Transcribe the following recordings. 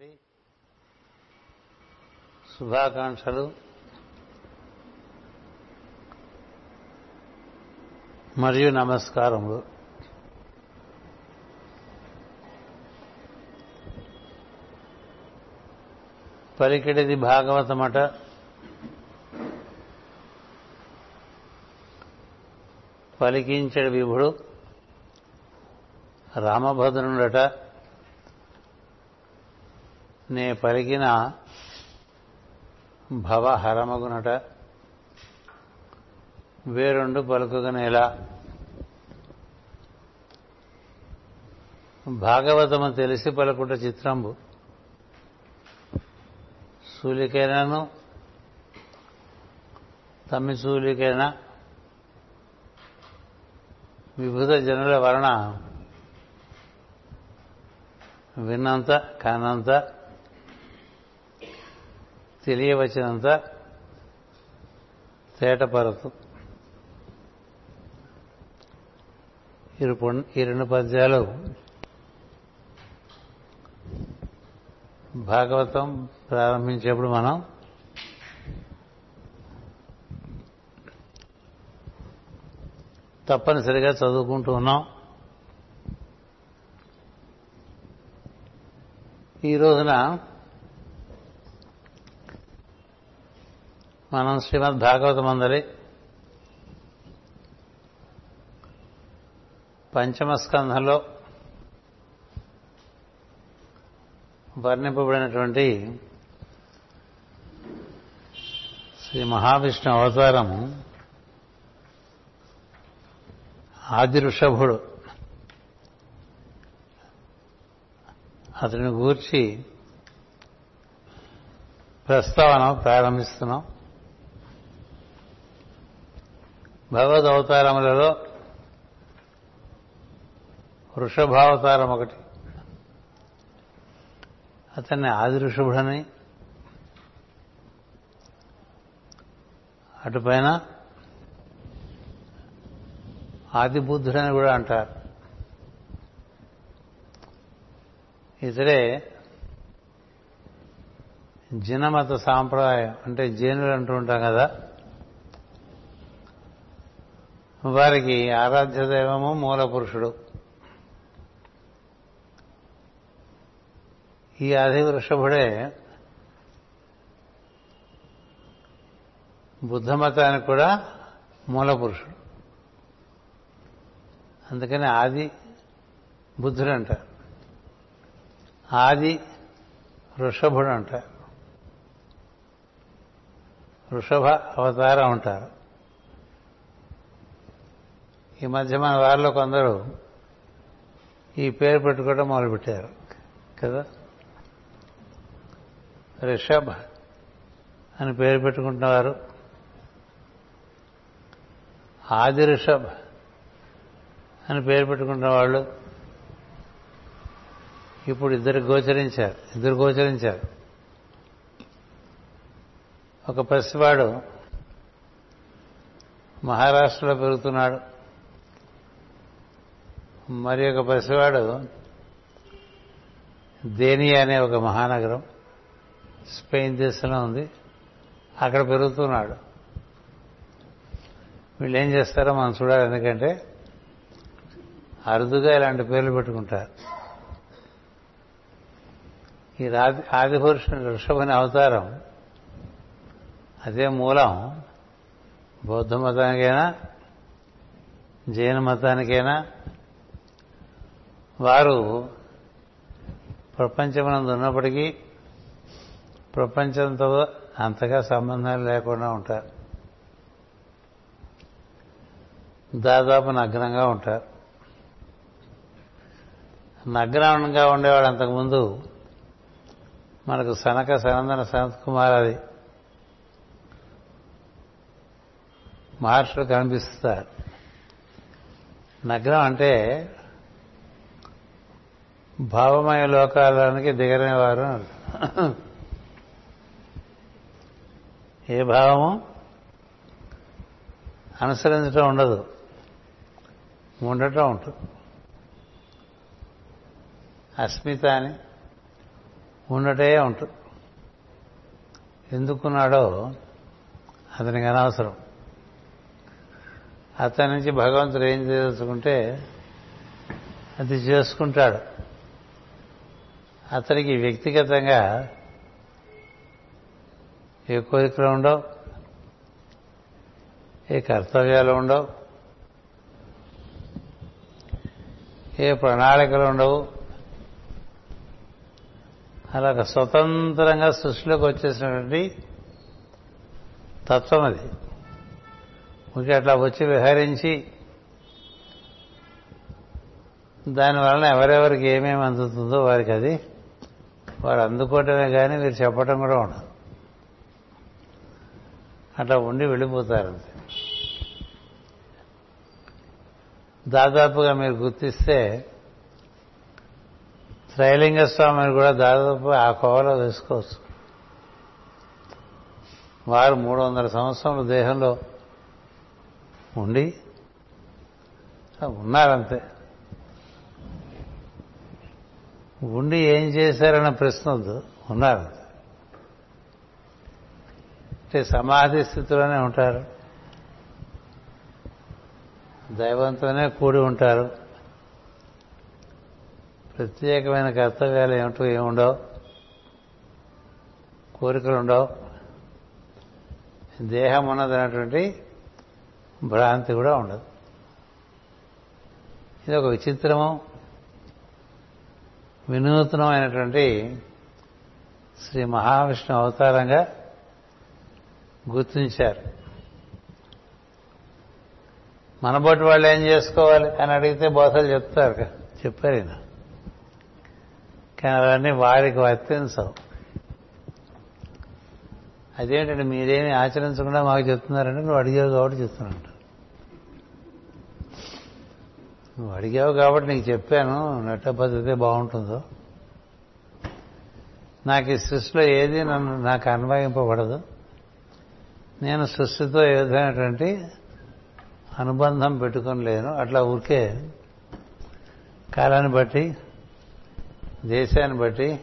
ఉన్నటువంటి శుభాకాంక్షలు. మరియు నమస్కారములు. పలికిడిది భాగవతమట పలికించడు విభుడు. రామభద్రుడట నే పలికిన భవహరమగునట వేరుండు పలుకుగనేలా. భాగవతము తెలిసి పలుకుట చిత్రంబు. సూలికైనను తమ్మి సూలికైన విభుత జనుల వలన విన్నంత కానంత తెలియవచ్చినంత తేటపరతు. ఈ రెండు పద్యాలు భాగవతం ప్రారంభించేప్పుడు మనం తప్పనిసరిగా చదువుకుంటూ ఉన్నాం. ఈ రోజున మనం శ్రీమద్ భాగవత మందలి పంచమ స్కంధంలో వర్ణింపబడినటువంటి శ్రీ మహావిష్ణు అవతారము ఆది ఋషభుడు అతని గూర్చి ప్రస్తావన ప్రారంభిస్తున్నాం. భగవద్ అవతారములలో వృషభావతారం ఒకటి అతన్ని ఆది ఋషభుడని అటుపైన ఆది బుద్ధుడని కూడా అంటారు. ఇతడే జినమత సాంప్రదాయం అంటే జైనులు అంటూ ఉంటాం కదా వారికి ఆరాధ్య దైవము మూల పురుషుడు. ఈ ఆది వృషభుడే బుద్ధమతానికి కూడా మూల పురుషుడు. అందుకని ఆది బుద్ధుడు అంటారు ఆది వృషభుడు అంటారు వృషభ అవతారం అంటారు. ఈ మధ్య మన వారిలో కొందరు ఈ పేరు పెట్టుకోవడం మొదలుపెట్టారు. కదా? రిషభ్ అని పేరు పెట్టుకుంటున్నవారు. ఆది రిషభ్ అని పేరు పెట్టుకుంటున్న వాళ్ళు ఇప్పుడు ఇద్దరు గోచరించారు ఇద్దరు గోచరించారు. ఒక పసివాడు మహారాష్ట్రలో పెరుగుతున్నాడు. మరి ఒక పసివాడు దేనియా అనే ఒక మహానగరం స్పెయిన్ దేశంలో ఉంది. అక్కడ పెరుగుతున్నాడు. వీళ్ళు ఏం చేస్తారో మనం చూడాలి. ఎందుకంటే అరుదుగా ఇలాంటి పేర్లు పెట్టుకుంటారు. ఈ రాది ఆదిపురుషుని వృషభుని అవతారం అదే మూలం. బౌద్ధ మతానికైనా జైన మతానికైనా వారు ప్రపంచమనందు ఉన్నప్పటికీ ప్రపంచంతో అంతగా సంబంధాలు లేకుండా ఉంటారు. దాదాపు నగ్నంగా ఉంటారు. నగ్నంగా ఉండేవాడు అంతకుముందు మనకు సనక సనందన సనత్ అది. మహర్షులు కనిపిస్తారు. నగ్నం అంటే భావమయ లోకాలనికి దిగనేవారు ఏ భావము? అనుసరించడం ఉండదు. ఉండటం ఉంటుంది. అస్మిత అని ఉన్నటే ఉంటుంది. ఎందుకున్నాడో అతనికి అనవసరం. అతని నుంచి భగవంతుడు ఏం చేసుకుంటే అది చేసుకుంటాడు. అతనికి వ్యక్తిగతంగా ఏ కోరికలు ఉండవు ఏ కర్తవ్యాలు ఉండవు ఏ ప్రణాళికలు ఉండవు. అలా ఒక స్వతంత్రంగా సృష్టిలోకి వచ్చేసినటువంటి తత్వం అది. ఊరికి అట్లా వచ్చి విహరించి దానివలన ఎవరెవరికి ఏమేమి అందుతుందో వారికి అది వారు అందుకోవటమే కానీ మీరు చెప్పటం కూడా ఉండదు. అట్లా ఉండి వెళ్ళిపోతారు అంతే దాదాపుగా మీరు గుర్తిస్తే త్రైలింగ స్వామిని కూడా దాదాపు ఆ కోవలో వేసుకోవచ్చు. వారు మూడు వందల సంవత్సరాలు దేహంలో ఉండి ఉన్నారంతే. ఉండి ఏం చేశారన్న ప్రశ్న వద్దు. ఉన్నారు. అంటే సమాధి స్థితిలోనే ఉంటారు. దైవంతోనే కూడి ఉంటారు. ప్రత్యేకమైన కర్తవ్యాలు ఏమిటో ఏముండవు. కోరికలు ఉండవు. దేహం ఉన్నదనేటువంటి భ్రాంతి కూడా ఉండదు. ఇది ఒక విచిత్రము. వినూత్నమైనటువంటి శ్రీ మహావిష్ణు అవతారంగా గుర్తించారు. మనబోటి వాళ్ళు ఏం చేసుకోవాలి అని అడిగితే బోధలు చెప్తారు చెప్పారు ఈయన. కానీ అవన్నీ వాడికి వర్తించవు. అదేంటంటే మీరేమి ఆచరించకుండా మాకు చెప్తున్నారంటే నువ్వు అడిగావు కాబట్టి చెప్తున్నట్టు నువ్వు అడిగావు కాబట్టి నీకు చెప్పాను. నెట్ట పద్ధతి బాగుంటుందో? నాకు ఈ సృష్టిలో ఏది నన్ను నాకు అన్వయింపబడదు. నేను సృష్టితో ఏ విధమైనటువంటి అనుబంధం పెట్టుకొని లేను. అట్లా ఊరికే కాలాన్ని బట్టి దేశాన్ని బట్టి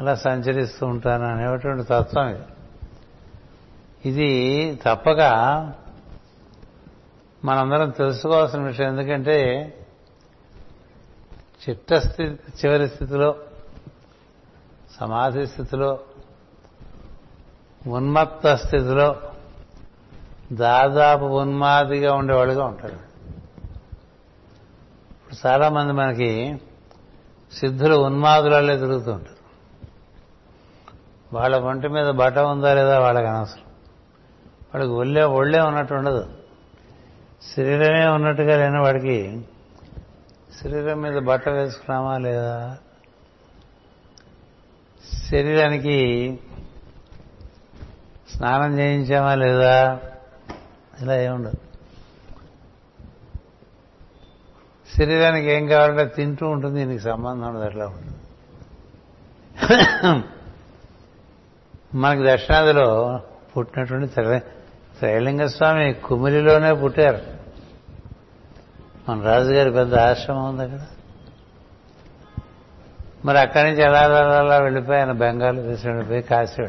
అలా సంచరిస్తూ ఉంటాను అనేటువంటి తత్వం ఇది. ఇది తప్పక మనందరం తెలుసుకోవాల్సిన విషయం ఎందుకంటే చిట్ట స్థితి చివరి స్థితిలో సమాధి స్థితిలో ఉన్మత్త స్థితిలో దాదాపు ఉన్మాదిగా ఉండేవాడుగా ఉంటాడు. ఇప్పుడు చాలామంది మనకి సిద్ధులు ఉన్మాదులలో తిరుగుతూ ఉంటారు. వాళ్ళ ఒంటి మీద బట ఉందా లేదా వాళ్ళకి అనవసరం. వాళ్ళకి ఒళ్ళే ఒళ్ళే ఉన్నట్టు ఉండదు. శరీరమే ఉన్నట్టుగా లేని వాడికి శరీరం మీద బట్ట వేసుకున్నామా లేదా? శరీరానికి స్నానం చేయించామా లేదా? ఇలా ఏముండదు శరీరానికి ఏం కావాలంటే తింటూ ఉంటుంది దీనికి సంబంధం ఉండదు అట్లా ఉంటుంది మనకి దక్షిణాదిలో పుట్టినటువంటి శ్రైలింగస్వామి కుమిలిలోనే పుట్టారు. మన రాజుగారి పెద్ద ఆశ్రమం ఉంది అక్కడ మరి అక్కడి నుంచి ఎలా అలా వెళ్ళిపోయి ఆయన బెంగాల్ వేసి వెళ్ళిపోయి కాశీ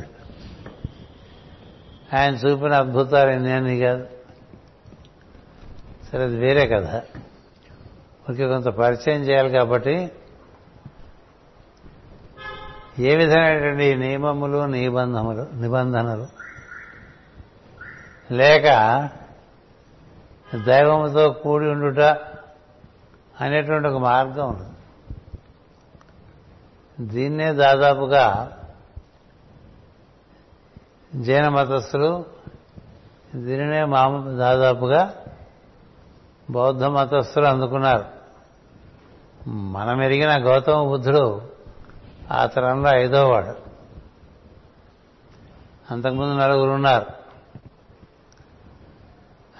ఆయన చూపిన అద్భుతాలు ఎన్ని కాదు. సరే అది వేరే కదా ఓకే కొంత పరిచయం చేయాలి కాబట్టి ఏ విధమైనటువంటి నియమములు నిబంధములు నిబంధనలు లేక దైవముతో కూడి ఉండుట అనేటువంటి ఒక మార్గం ఉంటుంది దీన్నే దాదాపుగా జైన మతస్థులు దీనినే మామ దాదాపుగా బౌద్ధ మతస్థులు అందుకున్నారు. మనం ఎరిగిన గౌతమ బుద్ధుడు ఆ తరంలో ఐదో వాడు అంతకుముందు నలుగురు ఉన్నారు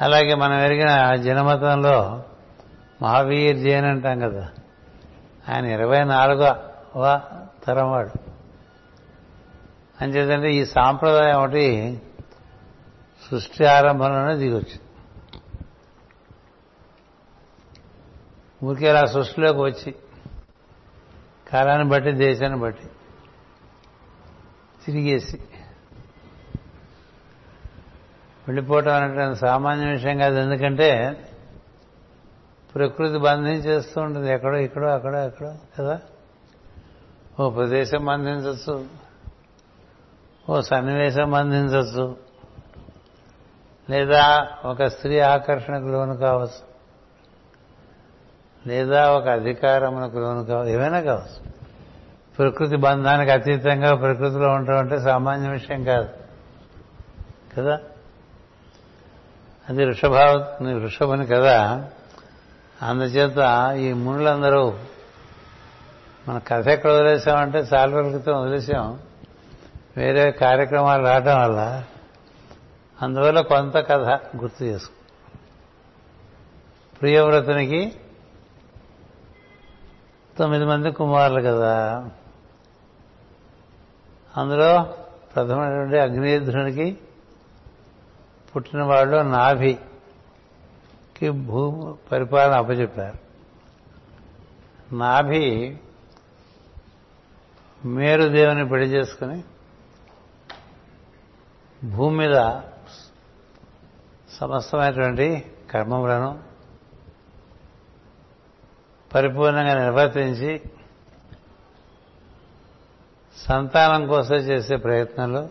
అలాగే మనం ఎరిగిన జనమతంలో మహావీర్ జైన్ అంటాం కదా. ఆయన ఇరవై నాలుగవ తరం వాడు అంచేతంటే ఈ సాంప్రదాయం ఒకటి సృష్టి ఆరంభంలోనే దిగొచ్చింది. ఊరికే అలా సృష్టిలోకి వచ్చి కాలాన్ని బట్టి దేశాన్ని బట్టి తిరిగేసి వెళ్ళిపోవటం అనేటువంటి సామాన్య విషయం కాదు. ఎందుకంటే ప్రకృతి బంధించేస్తూ ఉంటుంది. ఎక్కడో ఇక్కడో అక్కడో ఎక్కడో కదా? ఓ ప్రదేశం బంధించవచ్చు. ఓ సన్నివేశం బంధించవచ్చు. లేదా ఒక స్త్రీ ఆకర్షణకు లోను కావచ్చు. లేదా ఒక అధికారమునకు లోను కావచ్చు ఏమైనా కావచ్చు. ప్రకృతి బంధానికి అతీతంగా ప్రకృతిలో ఉండటం అంటే సామాన్య విషయం కాదు. కదా? అది వృషభావ వృషభుని కదా అందుచేత ఈ మునులందరూ మన కథ ఎక్కడ వదిలేసామంటే చాలా రోజుల క్రితం వదిలేసాం. వేరే కార్యక్రమాలు రావటం వల్ల అందువల్ల కొంత కథ గుర్తు చేసుకు. ప్రియవ్రతునికి తొమ్మిది మంది కుమారులు కదా. అందులో ప్రథమైనటువంటి అగ్నిధ్రునికి పుట్టిన వాళ్ళు నాభికి భూ పరిపాలన అప్పచెప్పారు. నాభి మేరు దేవుని పెళ్ళి చేసుకుని భూమి మీద సమస్తమైనటువంటి కర్మములను పరిపూర్ణంగా నిర్వర్తించి సంతానం కోసం చేసే ప్రయత్నంలో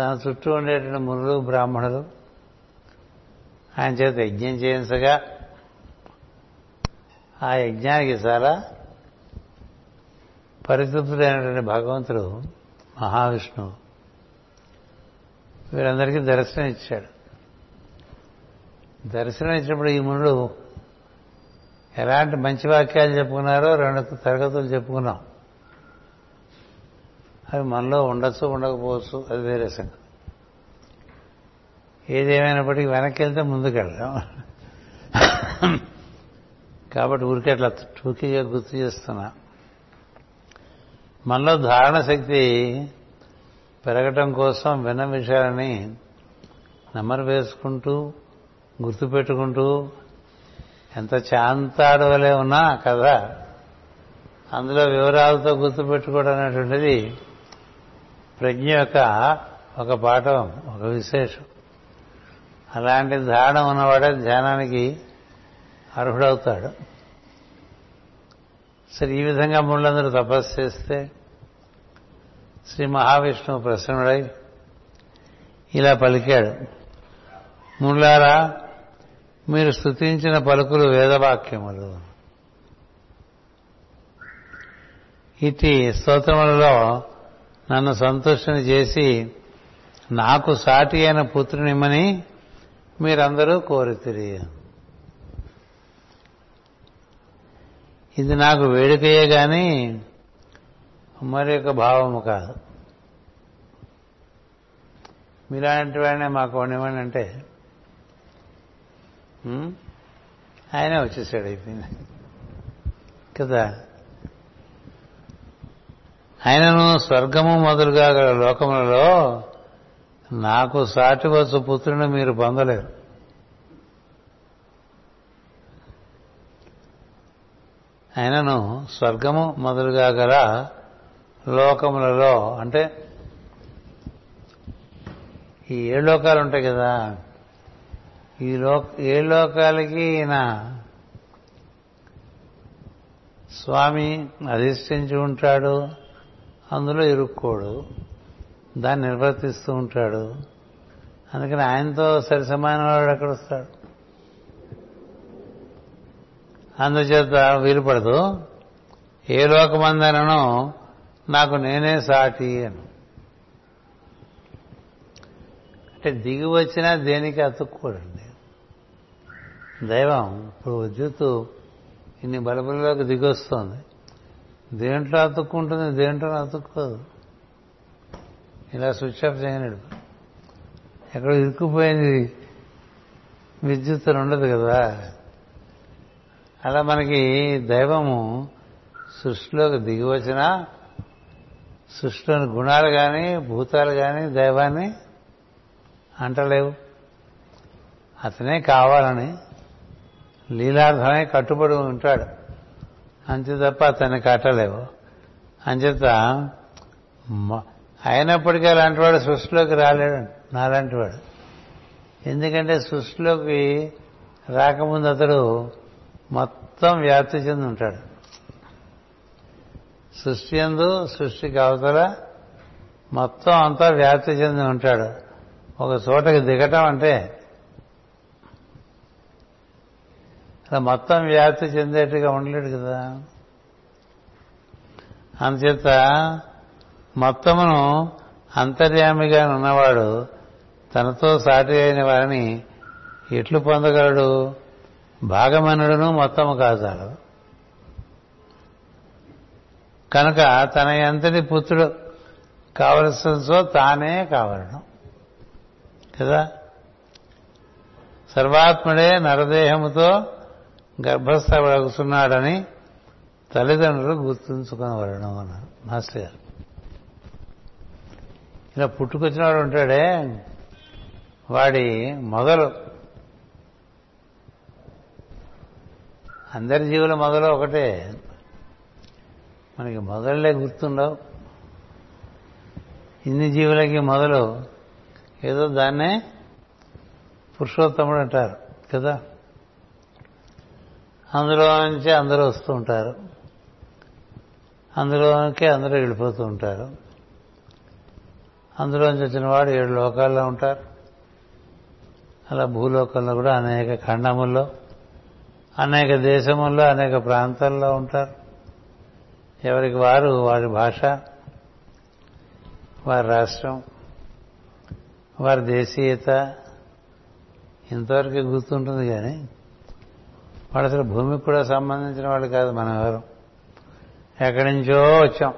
తన చుట్టూ ఉండేటువంటి మునులు బ్రాహ్మణులు. ఆయన చేత యజ్ఞం చేయించగా ఆ యజ్ఞానికి చాలా పరితృప్తుడైనటువంటి భగవంతుడు మహావిష్ణువు. వీరందరికీ దర్శనం ఇచ్చాడు. దర్శనం ఇచ్చినప్పుడు ఈ మునులు ఎలాంటి మంచి వాక్యాలు చెప్పుకున్నారో రెండు తరగతులు చెప్పుకున్నాం. అవి మనలో ఉండొచ్చు ఉండకపోవచ్చు అది వేరే సంగతి. ఏదేమైనప్పటికీ వెనక్కి వెళ్తే ముందుకెళ్దాం కాబట్టి ఊరికే అట్లా టూకీగా గుర్తు చేస్తున్నా. మనలో ధారణ శక్తి పెరగటం కోసం విన్న విషయాలని నెమరు వేసుకుంటూ గుర్తుపెట్టుకుంటూ ఎంత చాంతాడవలే ఉన్నా కదా అందులో వివరాలతో గుర్తుపెట్టుకోవడం అనేటువంటిది ప్రజ్ఞ యొక్క ఒక పాఠం ఒక విశేషం. అలాంటి ధారణ ఉన్నవాడే ధ్యానానికి అర్హుడవుతాడు. సరే ఈ విధంగా ముళ్ళందరూ తపస్సు చేస్తే శ్రీ మహావిష్ణువు ప్రసన్నుడై ఇలా పలికాడు. ముళ్ళారా మీరు స్థుతించిన పలుకులు వేదవాక్యములు. ఇటు స్తోత్రములలో నన్ను సంతుష్టిని చేసి నాకు సాటి అయిన పుత్రునిమ్మని మీరందరూ కోరితిరి ఇది నాకు వేడుకయే గాని మరి యొక్క భావము కాదు. మీలాంటి వాడినే మాకు వండివ్వండి అంటే ఆయనే వచ్చేసాడు అయిపోయింది. కదా? ఆయనను స్వర్గము మొదలుగా గల లోకములలో నాకు సాటి వచ్చు పుత్రుని మీరు పొందలేరు. ఆయనను స్వర్గము మొదలుగా గల లోకములలో అంటే ఈ ఏడు లోకాలు ఉంటాయి కదా ఈ లోక ఏ లోకాలకి ఈయన స్వామి అధిష్ఠించి ఉంటాడు? అందులో ఇరుక్కోడు. దాన్ని నిర్వర్తిస్తూ ఉంటాడు. అందుకని ఆయనతో సరి సమాన వాడు అక్కడ వస్తాడు అందుచేత వీలుపడదు ఏ లోకమందనో నాకు నేనే సాటి అని. అంటే దిగి వచ్చినా దేనికి అతుక్కోడండి? దైవం ఇప్పుడు విద్యుత్తు ఇన్ని బలబలలోకి దిగొస్తోంది. దేంట్లో అతుక్కుంటుంది దేంట్లో అతుక్కోదు. ఇలా స్విచ్ ఆఫ్ చేయనడు. ఎక్కడ ఇరుక్కుపోయింది విద్యుత్ ఉండదు కదా. అలా మనకి దైవము సృష్టిలోకి దిగి వచ్చినా సృష్టిలోని గుణాలు కానీ భూతాలు కానీ దైవాన్ని అంటలేవు. అతనే కావాలని లీలార్థమే కట్టుబడి ఉంటాడు. అంతే తప్ప అతన్ని కట్టలేవు. అంచేత మ- అయినప్పటికీ అలాంటి వాడు సృష్టిలోకి రాలేడు నాలాంటి వాడు. ఎందుకంటే సృష్టిలోకి రాకముందు అతడు మొత్తం వ్యాప్తి చెంది ఉంటాడు. సృష్టి ఎందు సృష్టికి అవతల మొత్తం అంతా వ్యాప్తి చెంది ఉంటాడు. ఒక చోటకి దిగటం అంటే అలా మొత్తం వ్యాప్తి చెందేట్టుగా ఉండలేడు కదా. అందుచేత మొత్తమును అంతర్యామిగా ఉన్నవాడు తనతో సాటి అయిన వారిని ఎట్లు పొందగలడు? భాగమనుడును మొత్తము కాదాడు కనుక తన ఎంతటి పుత్రుడు కావలసినదో తానే కావడం కదా? సర్వాత్ముడే నరదేహముతో గర్భస్థపడుతున్నాడని తల్లిదండ్రులు గుర్తుంచుకునవలను అన్నారు. మాస్టర్ గారు. ఇలా పుట్టుకొచ్చినవాడు ఉంటాడే వాడి మొదలు అందరి జీవుల మొదలు ఒకటే. మనకి మొదళ్ళే గుర్తుండవు. ఇన్ని జీవులకి మొదలు ఏదో దాన్నే పురుషోత్తముడు అంటారు కదా? అందులో నుంచి అందరూ వస్తూ ఉంటారు. అందులోకి అందరూ వెళ్ళిపోతూ ఉంటారు. అందులోంచి వచ్చిన వాడు ఏడు లోకాల్లో ఉంటారు. అలా భూలోకంలో కూడా అనేక ఖండముల్లో అనేక దేశముల్లో అనేక ప్రాంతాల్లో ఉంటారు. ఎవరికి వారు వారి భాష వారి రాష్ట్రం వారి దేశీయత ఇంతవరకు గుర్తుంటుంది కానీ వాడు అసలు భూమికి కూడా సంబంధించిన వాళ్ళు కాదు మనం ఎవరు ఎక్కడి నుంచో వచ్చాం.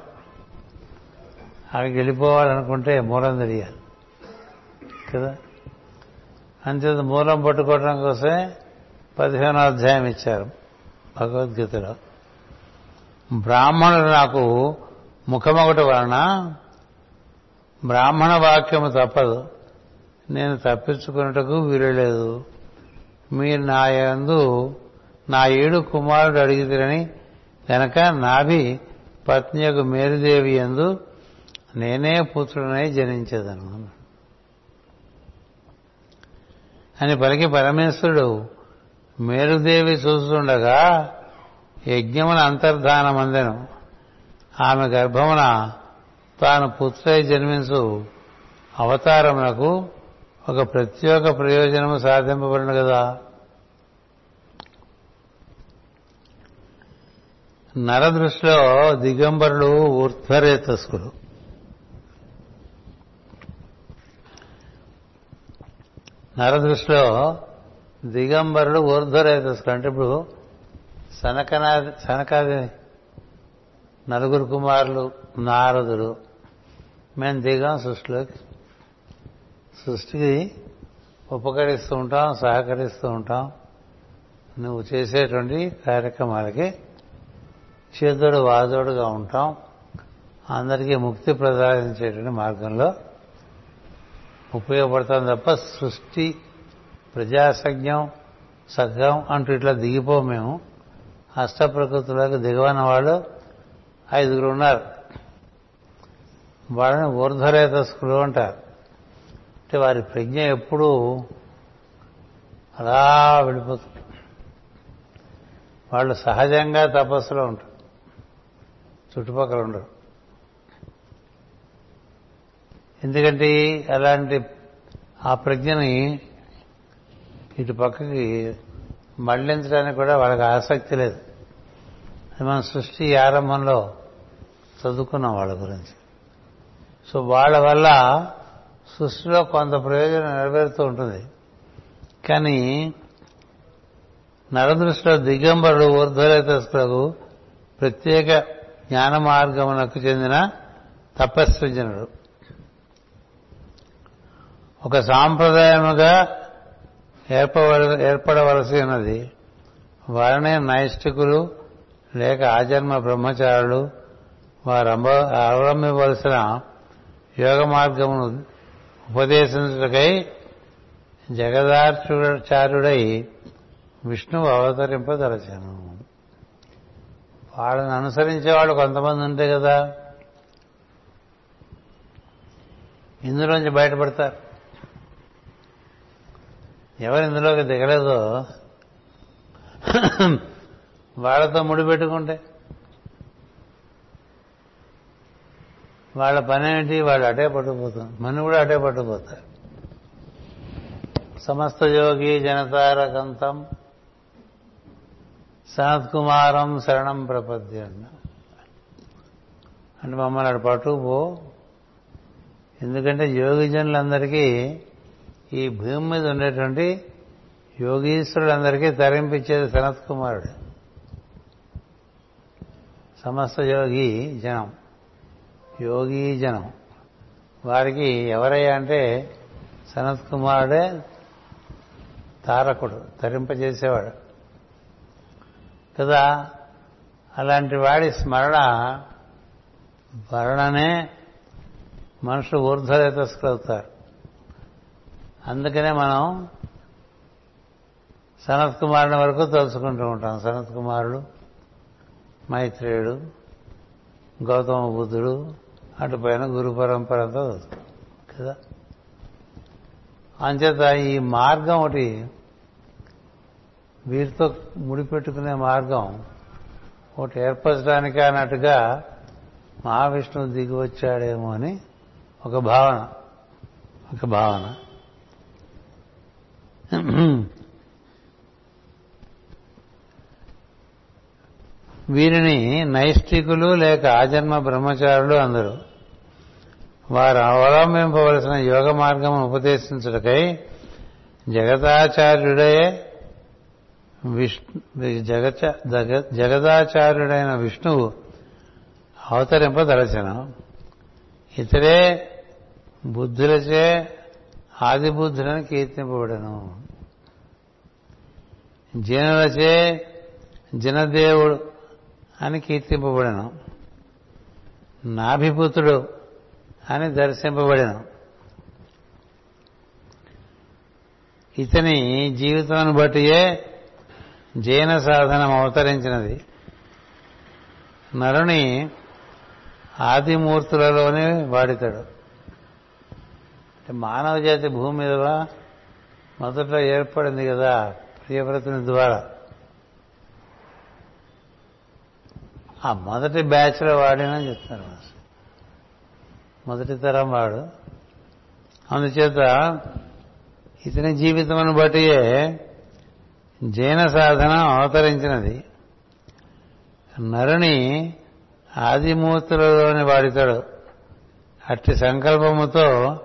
అవి వెళ్ళిపోవాలనుకుంటే మూలం తెలియాలి. కదా? అంతేత మూలం పట్టుకోవడం కోసమే పదిహేనో అధ్యాయం ఇచ్చారు భగవద్గీతలో. బ్రాహ్మణుడు నాకు ముఖమొకటి వలన బ్రాహ్మణ వాక్యము తప్పదు. నేను తప్పించుకున్నటకు లేదు. మీరు నా యందు నా ఏడు కుమారుడు అడిగితేరని కనుక నాభి పత్ని యొక్క మేరుదేవి ఎందు నేనే పుత్రుడనై జనించేదను అని పలికి పరమేశ్వరుడు మేరుదేవి చూస్తుండగా యజ్ఞమున అంతర్ధానమందెను. ఆమె గర్భమున తాను పుత్రై జన్మించు అవతారమునకు ఒక ప్రత్యేక ప్రయోజనము సాధింపబడిన కదా నర దృష్టిలో దిగంబరుడు ఊర్ధ్వరేతస్కుడు నర దృష్టిలో దిగంబరుడు ఊర్ధ్వరేతస్కుడు అంటే ఇప్పుడు శనకనాది సనకాది నలుగురు కుమారులు నారదుడు మేము దిగాం సృష్టిలోకి. సృష్టికి ఉపకరిస్తూ ఉంటాం సహకరిస్తూ ఉంటాం. నువ్వు చేసేటువంటి కార్యక్రమాలకి చేతుడు వాదోడుగా ఉంటాం. అందరికీ ముక్తి ప్రసాదించేటువంటి మార్గంలో ఉపయోగపడతాం తప్ప సృష్టి ప్రజాసజ్ఞం సగ్గం అంటూ ఇట్లా దిగిపోం మేము. అష్ట ప్రకృతులకు దిగవన్న వాళ్ళు ఐదుగురు ఉన్నారు. వాళ్ళని ఊర్ధరేతస్కులు అంటారు. అంటే వారి ప్రజ్ఞ ఎప్పుడూ అలా వెళ్ళిపోతుంది. వాళ్ళు సహజంగా తపస్సులో ఉంటారు. చుట్టుపక్కల ఉండరు. ఎందుకంటే అలాంటి ఆ ప్రజ్ఞని ఇటు పక్కకి మళ్ళించడానికి కూడా వాళ్ళకి ఆసక్తి లేదు. అది మనం సృష్టి ఆరంభంలో చదువుకున్నాం వాళ్ళ గురించి. సో వాళ్ళ వల్ల సృష్టిలో కొంత ప్రయోజనం నెరవేరుతూ ఉంటుంది. కానీ నరదృష్టిలో దిగంబరుడు ఊర్ధ్వరేతస్కులకు ప్రత్యేక జ్ఞాన మార్గమునకు చెందిన తపస్విజనుడు. ఒక సాంప్రదాయముగా ఏర్పడ ఏర్పడవలసి ఉన్నది. వారనే నైష్టికులు లేక ఆజన్మ బ్రహ్మచారులు వారు అవలంబించవలసిన యోగ మార్గమును ఉపదేశించుటకై జగదార్చార్యుడై విష్ణువు అవతరింపదలచాను. వాళ్ళని అనుసరించే వాళ్ళు కొంతమంది ఉంటే కదా ఇందులోంచి బయటపడతారు. ఎవరు ఇందులోకి దిగలేదో వాళ్ళతో ముడిపెట్టుకుంటే వాళ్ళ పని ఏంటి వాళ్ళు అటే పట్టుకుపోతారు. మన కూడా అటే పట్టుకుపోతారు. సమస్త యోగి జనతారకంతం సనత్కుమారం శరణం ప్రపద్య అంటే మమ్మల్ని అటు పట్టుకుపో ఎందుకంటే యోగిజనులందరికీ ఈ భూమి మీద ఉండేటువంటి యోగీశ్వరులందరికీ తరింపించేది సనత్ కుమారుడు సమస్త యోగి జనం. యోగీ జనం. వారికి ఎవరయ్యా అంటే సనత్ కుమారుడే తారకుడు తరింపజేసేవాడు. కదా? అలాంటి వాడి స్మరణ వరణనే మనుషులు ఊర్ధ్వరేతస్కులవుతారు అందుకనే మనం సనత్ కుమారుని వరకు తలుచుకుంటూ ఉంటాం. సనత్ కుమారుడు మైత్రేయుడు గౌతమ బుద్ధుడు అటుపైన గురు పరంపరతో కదా? అంచేత ఈ మార్గం ఒకటి వీరితో ముడిపెట్టుకునే మార్గం ఒకటి ఏర్పరచడానికి అన్నట్టుగా మహావిష్ణువు దిగి వచ్చాడేమో అని ఒక భావన. ఒక భావన. వీరిని నైష్టికులు లేక ఆజన్మ బ్రహ్మచారులు అందరూ వారు అవలంబింపవలసిన యోగ మార్గం ఉపదేశించుటకై జగతాచార్యుడే విష్ణు జగచ జగదాచార్యుడైన విష్ణువు అవతరింపదలచను ఇతరే బుద్ధులచే ఆది బుద్ధులను కీర్తింపబడను. జనులచే జనదేవుడు అని కీర్తింపబడను. నాభిపుత్రుడు అని దర్శింపబడను. ఇతని జీవితాన్ని బట్టియే జైన సాధనం అవతరించినది. నరుని ఆదిమూర్తులలోనే వాడితాడు. అంటే మానవ జాతి భూమి మీద మొదట్లో ఏర్పడింది కదా ప్రియవ్రతుని ద్వారా. ఆ మొదటి బ్యాచ్లో వాడినని చెప్తున్నారు మొదటి తరం వాడు. అందుచేత ఇతని జీవితం బట్టియే జైన సాధన అవతరించినది. నరుని ఆదిమూర్తులలోని వాడితడు. అట్టి సంకల్పముతో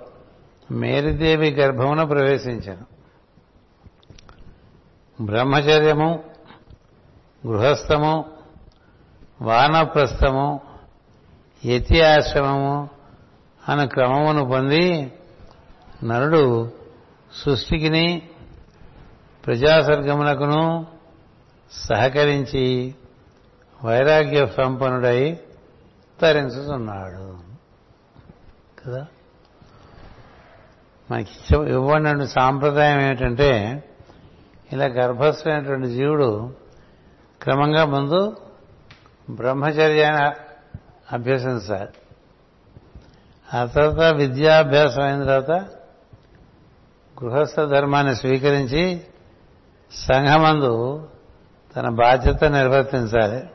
మేరీదేవి గర్భమున ప్రవేశించాను. బ్రహ్మచర్యము గృహస్థము వానప్రస్థము యతి ఆశ్రమము అనే క్రమమును పొంది నరుడు సృష్టికిని ప్రజాసర్గమునకును సహకరించి వైరాగ్య సంపన్నుడై తరించుతున్నాడు కదా? మనకి ఇవ్వండి సాంప్రదాయం ఏమిటంటే ఇలా గర్భస్థమైనటువంటి జీవుడు క్రమంగా ముందు బ్రహ్మచర్యాన్ని అభ్యసించాలి ఆ తర్వాత విద్యాభ్యాసం అయిన తర్వాత గృహస్థ ధర్మాన్ని స్వీకరించి సంఘమందు తన బాధ్యత నిర్వర్తించాలి.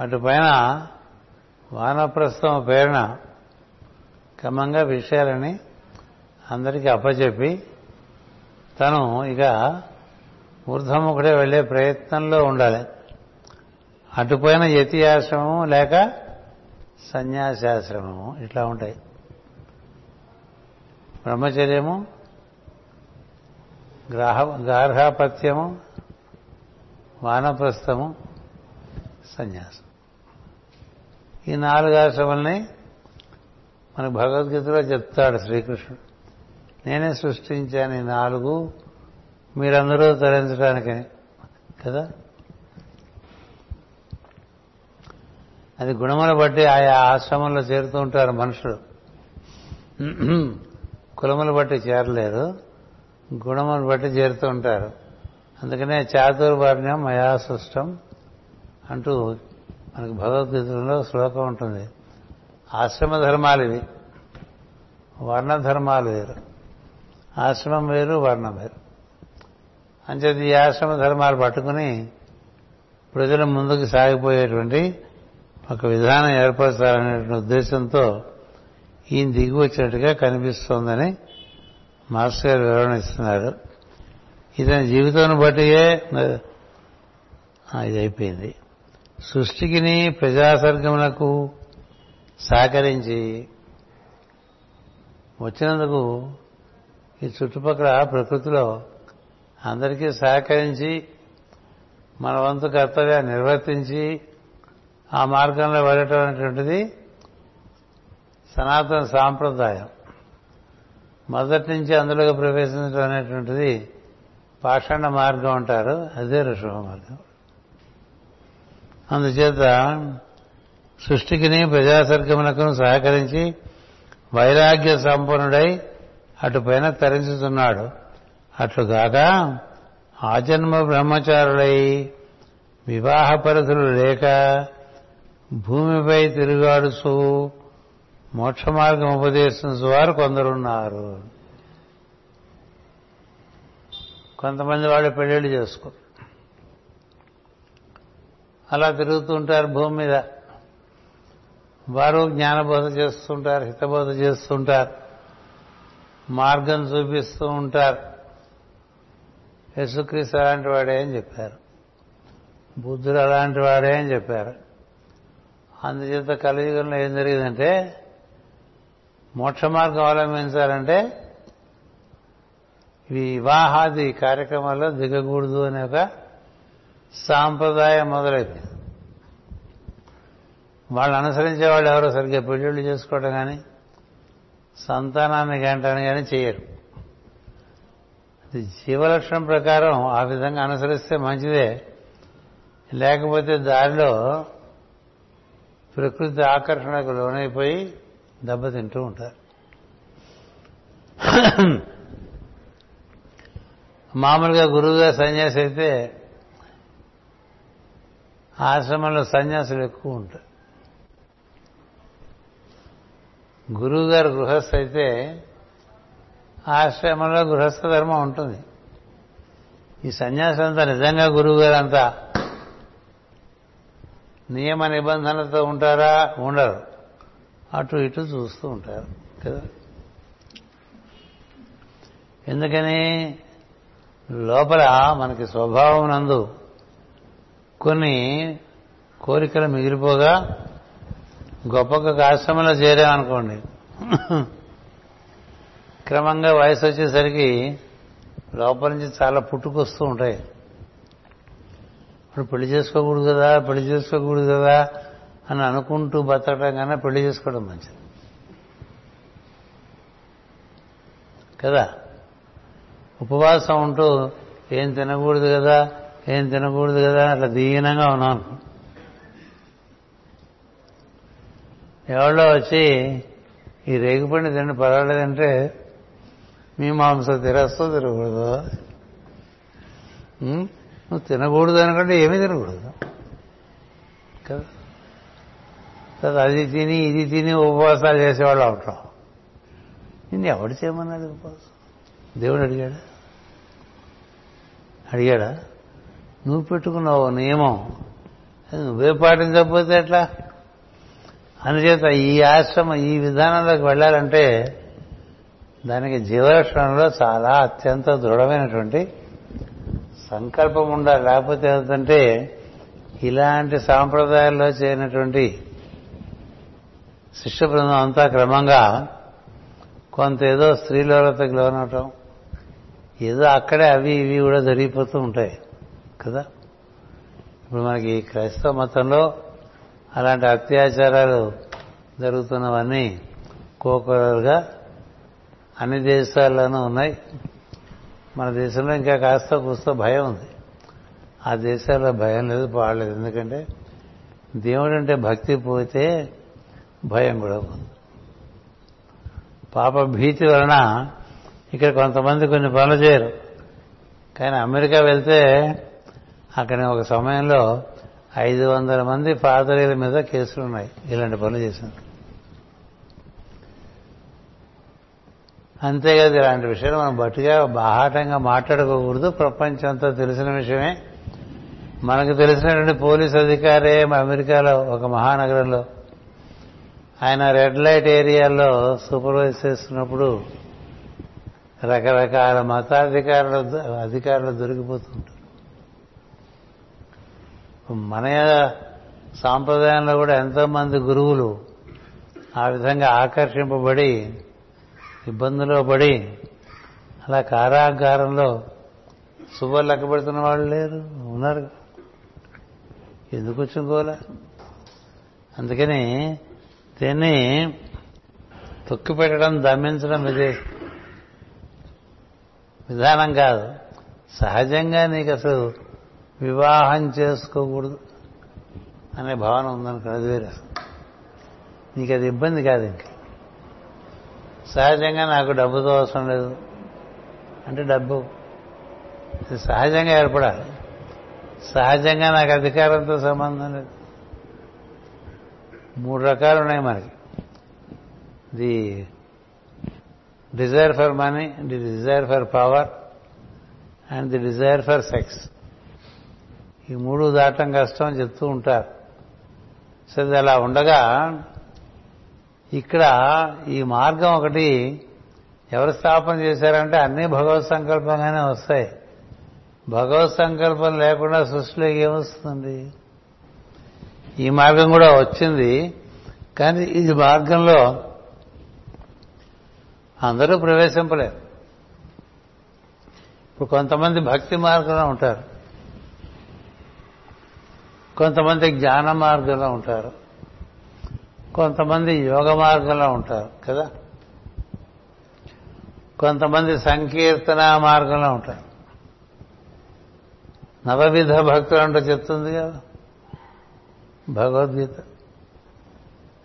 అటుపైన వానప్రస్థం పేరున క్రమంగా విషయాలని అందరికీ అప్పచెప్పి తను ఇక ఊర్ధముఖుడే వెళ్ళే ప్రయత్నంలో ఉండాలి. అటుపైన యతియాశ్రమము లేక సన్యాసాశ్రమము ఇట్లా ఉంటాయి. బ్రహ్మచర్యము గ్రాహ గార్హాపత్యము వానప్రస్థము సన్యాసం. ఈ నాలుగు ఆశ్రమల్ని మనకు భగవద్గీతలో చెప్తాడు శ్రీకృష్ణుడు. నేనే సృష్టించాను ఈ నాలుగు మీరందరూ తరించడానికని కదా? అది గుణమును బట్టి ఆయా ఆశ్రమంలో చేరుతూ ఉంటారు మనుషులు. కులములు బట్టి చేరలేరు గుణమును బట్టి చేరుతూ ఉంటారు. అందుకనే చాతుర్వర్ణ్యం మయా సృష్టం అంటూ మనకు భగవద్గీతలో శ్లోకం ఉంటుంది. ఆశ్రమ ధర్మాలు ఇవి. వర్ణధర్మాలు వేరు. ఆశ్రమం వేరు వర్ణం వేరు. అంచేది ఈ ఆశ్రమ ధర్మాలు పట్టుకుని ప్రజల ముందుకు సాగిపోయేటువంటి ఒక విధానం ఏర్పరచాలనే ఉద్దేశంతో ఈయన దిగి వచ్చినట్టుగా కనిపిస్తోందని మాస్టర్ గారు వివరణ ఇస్తున్నారు. ఇతని జీవితాన్ని బట్టియే ఇది అయిపోయింది. సృష్టికిని ప్రజాసర్గములకు సహకరించి వచ్చినందుకు ఈ చుట్టుపక్కల ప్రకృతిలో అందరికీ సహకరించి మన వంతు కర్తవ్యాన్ని నిర్వర్తించి ఆ మార్గంలో వెళ్ళటం అనేటువంటిది సనాతన సాంప్రదాయం. మొదటి నుంచి అందులోకి ప్రవేశించడం అనేటువంటిది పాషాణ మార్గం అంటారు. అదే ఋషభ మార్గం. అందుచేత సృష్టికిని ప్రజాసర్గములకు సహకరించి వైరాగ్య సంపన్నుడై అటుపైన తరించుతున్నాడు. అట్లుగాక ఆజన్మ బ్రహ్మచారులై వివాహ పరిధులు లేక భూమిపై తిరుగాడుచు మోక్ష మార్గం ఉపదేశించు వారు కొందరున్నారు. కొంతమంది వాళ్ళు పెళ్ళిళ్ళు చేసుకో. అలా తిరుగుతుంటారు భూమి మీద. వారు జ్ఞానబోధ చేస్తుంటారు హితబోధ చేస్తుంటారు మార్గం చూపిస్తూ ఉంటారు. యేసుక్రీస్తు అలాంటి వాడే అని చెప్పారు. బుద్ధుడు అలాంటి వాడే అని చెప్పారు. అందుచేత కలియుగంలో ఏం జరిగిందంటే మోక్ష మార్గం అవలంబించాలంటే ఈ వివాహాది కార్యక్రమాల్లో దిగకూడదు అనే ఒక సాంప్రదాయం మొదలైంది. వాళ్ళు అనుసరించే వాళ్ళు ఎవరో సరిగ్గా పెళ్ళిళ్ళు చేసుకోవడం కానీ సంతానాన్ని గంటని కానీ చేయరు. అది జీవలక్షణం ప్రకారం ఆ విధంగా అనుసరిస్తే మంచిదే. లేకపోతే దారిలో ప్రకృతి ఆకర్షణకు లోనైపోయి దెబ్బతింటూ ఉంటారు. మామూలుగా గురువుగా సన్యాసి అయితే ఆశ్రమంలో సన్యాసులు ఎక్కువ ఉంటారు. గురువు గారు గృహస్థ అయితే ఆశ్రమంలో గృహస్థ ధర్మం ఉంటుంది. ఈ సన్యాసం అంతా నిజంగా గురువు గారు అంతా నియమ నిబంధనలతో ఉంటారా? ఉండరు. అటు ఇటు చూస్తూ ఉంటారు కదా? ఎందుకని? లోపల మనకి స్వభావం నందు కొన్ని కోరికలు మిగిలిపోగా గొప్ప ఆశ్రమంలో చేరామనుకోండి క్రమంగా వయసు వచ్చేసరికి లోపల నుంచి చాలా పుట్టుకొస్తూ ఉంటాయి. ఇప్పుడు పెళ్ళి చేసుకోకూడదు కదా పెళ్ళి చేసుకోకూడదు కదా అని అనుకుంటూ బతకడం కన్నా పెళ్ళి చేసుకోవడం మంచిది. కదా? ఉపవాసం ఉంటూ ఏం తినకూడదు కదా ఏం తినకూడదు కదా అట్లా దీనంగా ఉన్నాను. ఎవరో వచ్చి ఈ రేగిపండి తిండి పర్వాలేదంటే మీ మాంసం తిరస్తో తినకూడదు? నువ్వు తినకూడదు అనుకుంటే ఏమీ తినకూడదు. కదా? అది తిని ఇది తిని ఉపవాసాలు చేసేవాళ్ళు అవటం నిన్ను ఎవడు చేయమన్నాడు ఉపవాసం? దేవుడు అడిగాడా? అడిగాడా? నువ్వు పెట్టుకున్నావు నియమం. నువ్వే పాటించకపోతే ఎట్లా? అందుచేత ఈ ఆశ్రమం ఈ విధానంలోకి వెళ్ళాలంటే దానికి జీవరక్షణలో చాలా అత్యంత దృఢమైనటువంటి సంకల్పం ఉండాలి. లేకపోతే ఏంటంటే ఇలాంటి సాంప్రదాయాల్లో చేయనటువంటి శిష్య బృందం అంతా క్రమంగా కొంత ఏదో స్త్రీలోలతకు లోనవటం ఏదో అక్కడే అవి ఇవి కూడా జరిగిపోతూ ఉంటాయి కదా? ఇప్పుడు మనకి క్రైస్తవ మతంలో అలాంటి అత్యాచారాలు జరుగుతున్నవన్నీ కోకొరలుగా అన్ని దేశాల్లోనూ ఉన్నాయి. మన దేశంలో ఇంకా కాస్త కూస్తో భయం ఉంది. ఆ దేశాల్లో భయం లేదు పాడలేదు. ఎందుకంటే దేవుడు అంటే భక్తి పోతే భయం కూడా ఉంది. పాప భీతి వలన ఇక్కడ కొంతమంది కొన్ని పనులు చేయరు. కానీ అమెరికా వెళ్తే అక్కడ ఒక సమయంలో ఐదు వందల మంది పాదరీల మీద కేసులు ఉన్నాయి. ఇలాంటి పనులు చేశారు అంతేకాదు ఇలాంటి విషయాలు మనం బట్టిగా బాహాటంగా మాట్లాడుకోకూడదు. ప్రపంచంతో తెలిసిన విషయమే. మనకు తెలిసినటువంటి పోలీస్ అధికారే అమెరికాలో ఒక మహానగరంలో ఆయన రెడ్ లైట్ ఏరియాలో సూపర్వైజ్ చేస్తున్నప్పుడు రకరకాల మతాధికారులు అధికారులు దొరికిపోతుంటారు మన సాంప్రదాయంలో కూడా ఎంతోమంది గురువులు ఆ విధంగా ఆకర్షింపబడి ఇబ్బందులో పడి అలా కారాగారంలో శుభ్రం లెక్క పెడుతున్న వాళ్ళు లేరు ఉన్నారు. ఎందుకు వచ్చింకోలే అందుకని దీన్ని తొక్కి పెట్టడం దమ్మించడం ఇదే. విధానం కాదు. సహజంగా నీకు అసలు వివాహం చేసుకోకూడదు అనే భావన ఉందనుకో అది వేరే. నీకు అది ఇబ్బంది కాదు ఇంకా. సహజంగా నాకు డబ్బుతో అవసరం లేదు. అంటే డబ్బు. ఇది సహజంగా ఏర్పడాలి. సహజంగా నాకు అధికారంతో సంబంధం లేదు. మూడు రకాలు ఉన్నాయి మనకి. The desire for money the desire for power and the desire for sex. ఈ మూడు దాటం కష్టం అని చెప్తూ ఉంటారు. సరే ఇది అలా ఉండగా ఇక్కడ ఈ మార్గం ఒకటి ఎవరు స్థాపన చేశారంటే అన్నీ భగవత్ సంకల్పంగానే వస్తాయి. భగవత్ సంకల్పం లేకుండా సృష్టిలో ఏమొస్తుంది ఈ మార్గం కూడా వచ్చింది. కానీ ఈ మార్గంలో అందరూ ప్రవేశింపలేరు ఇప్పుడు కొంతమంది భక్తి మార్గంలో ఉంటారు. కొంతమంది జ్ఞాన మార్గంలో ఉంటారు. కొంతమంది యోగ మార్గంలో ఉంటారు కదా? కొంతమంది సంకీర్తన మార్గంలో ఉంటారు. నవవిధ భక్తులు అంటూ చెప్తుంది కదా? భగవద్గీత.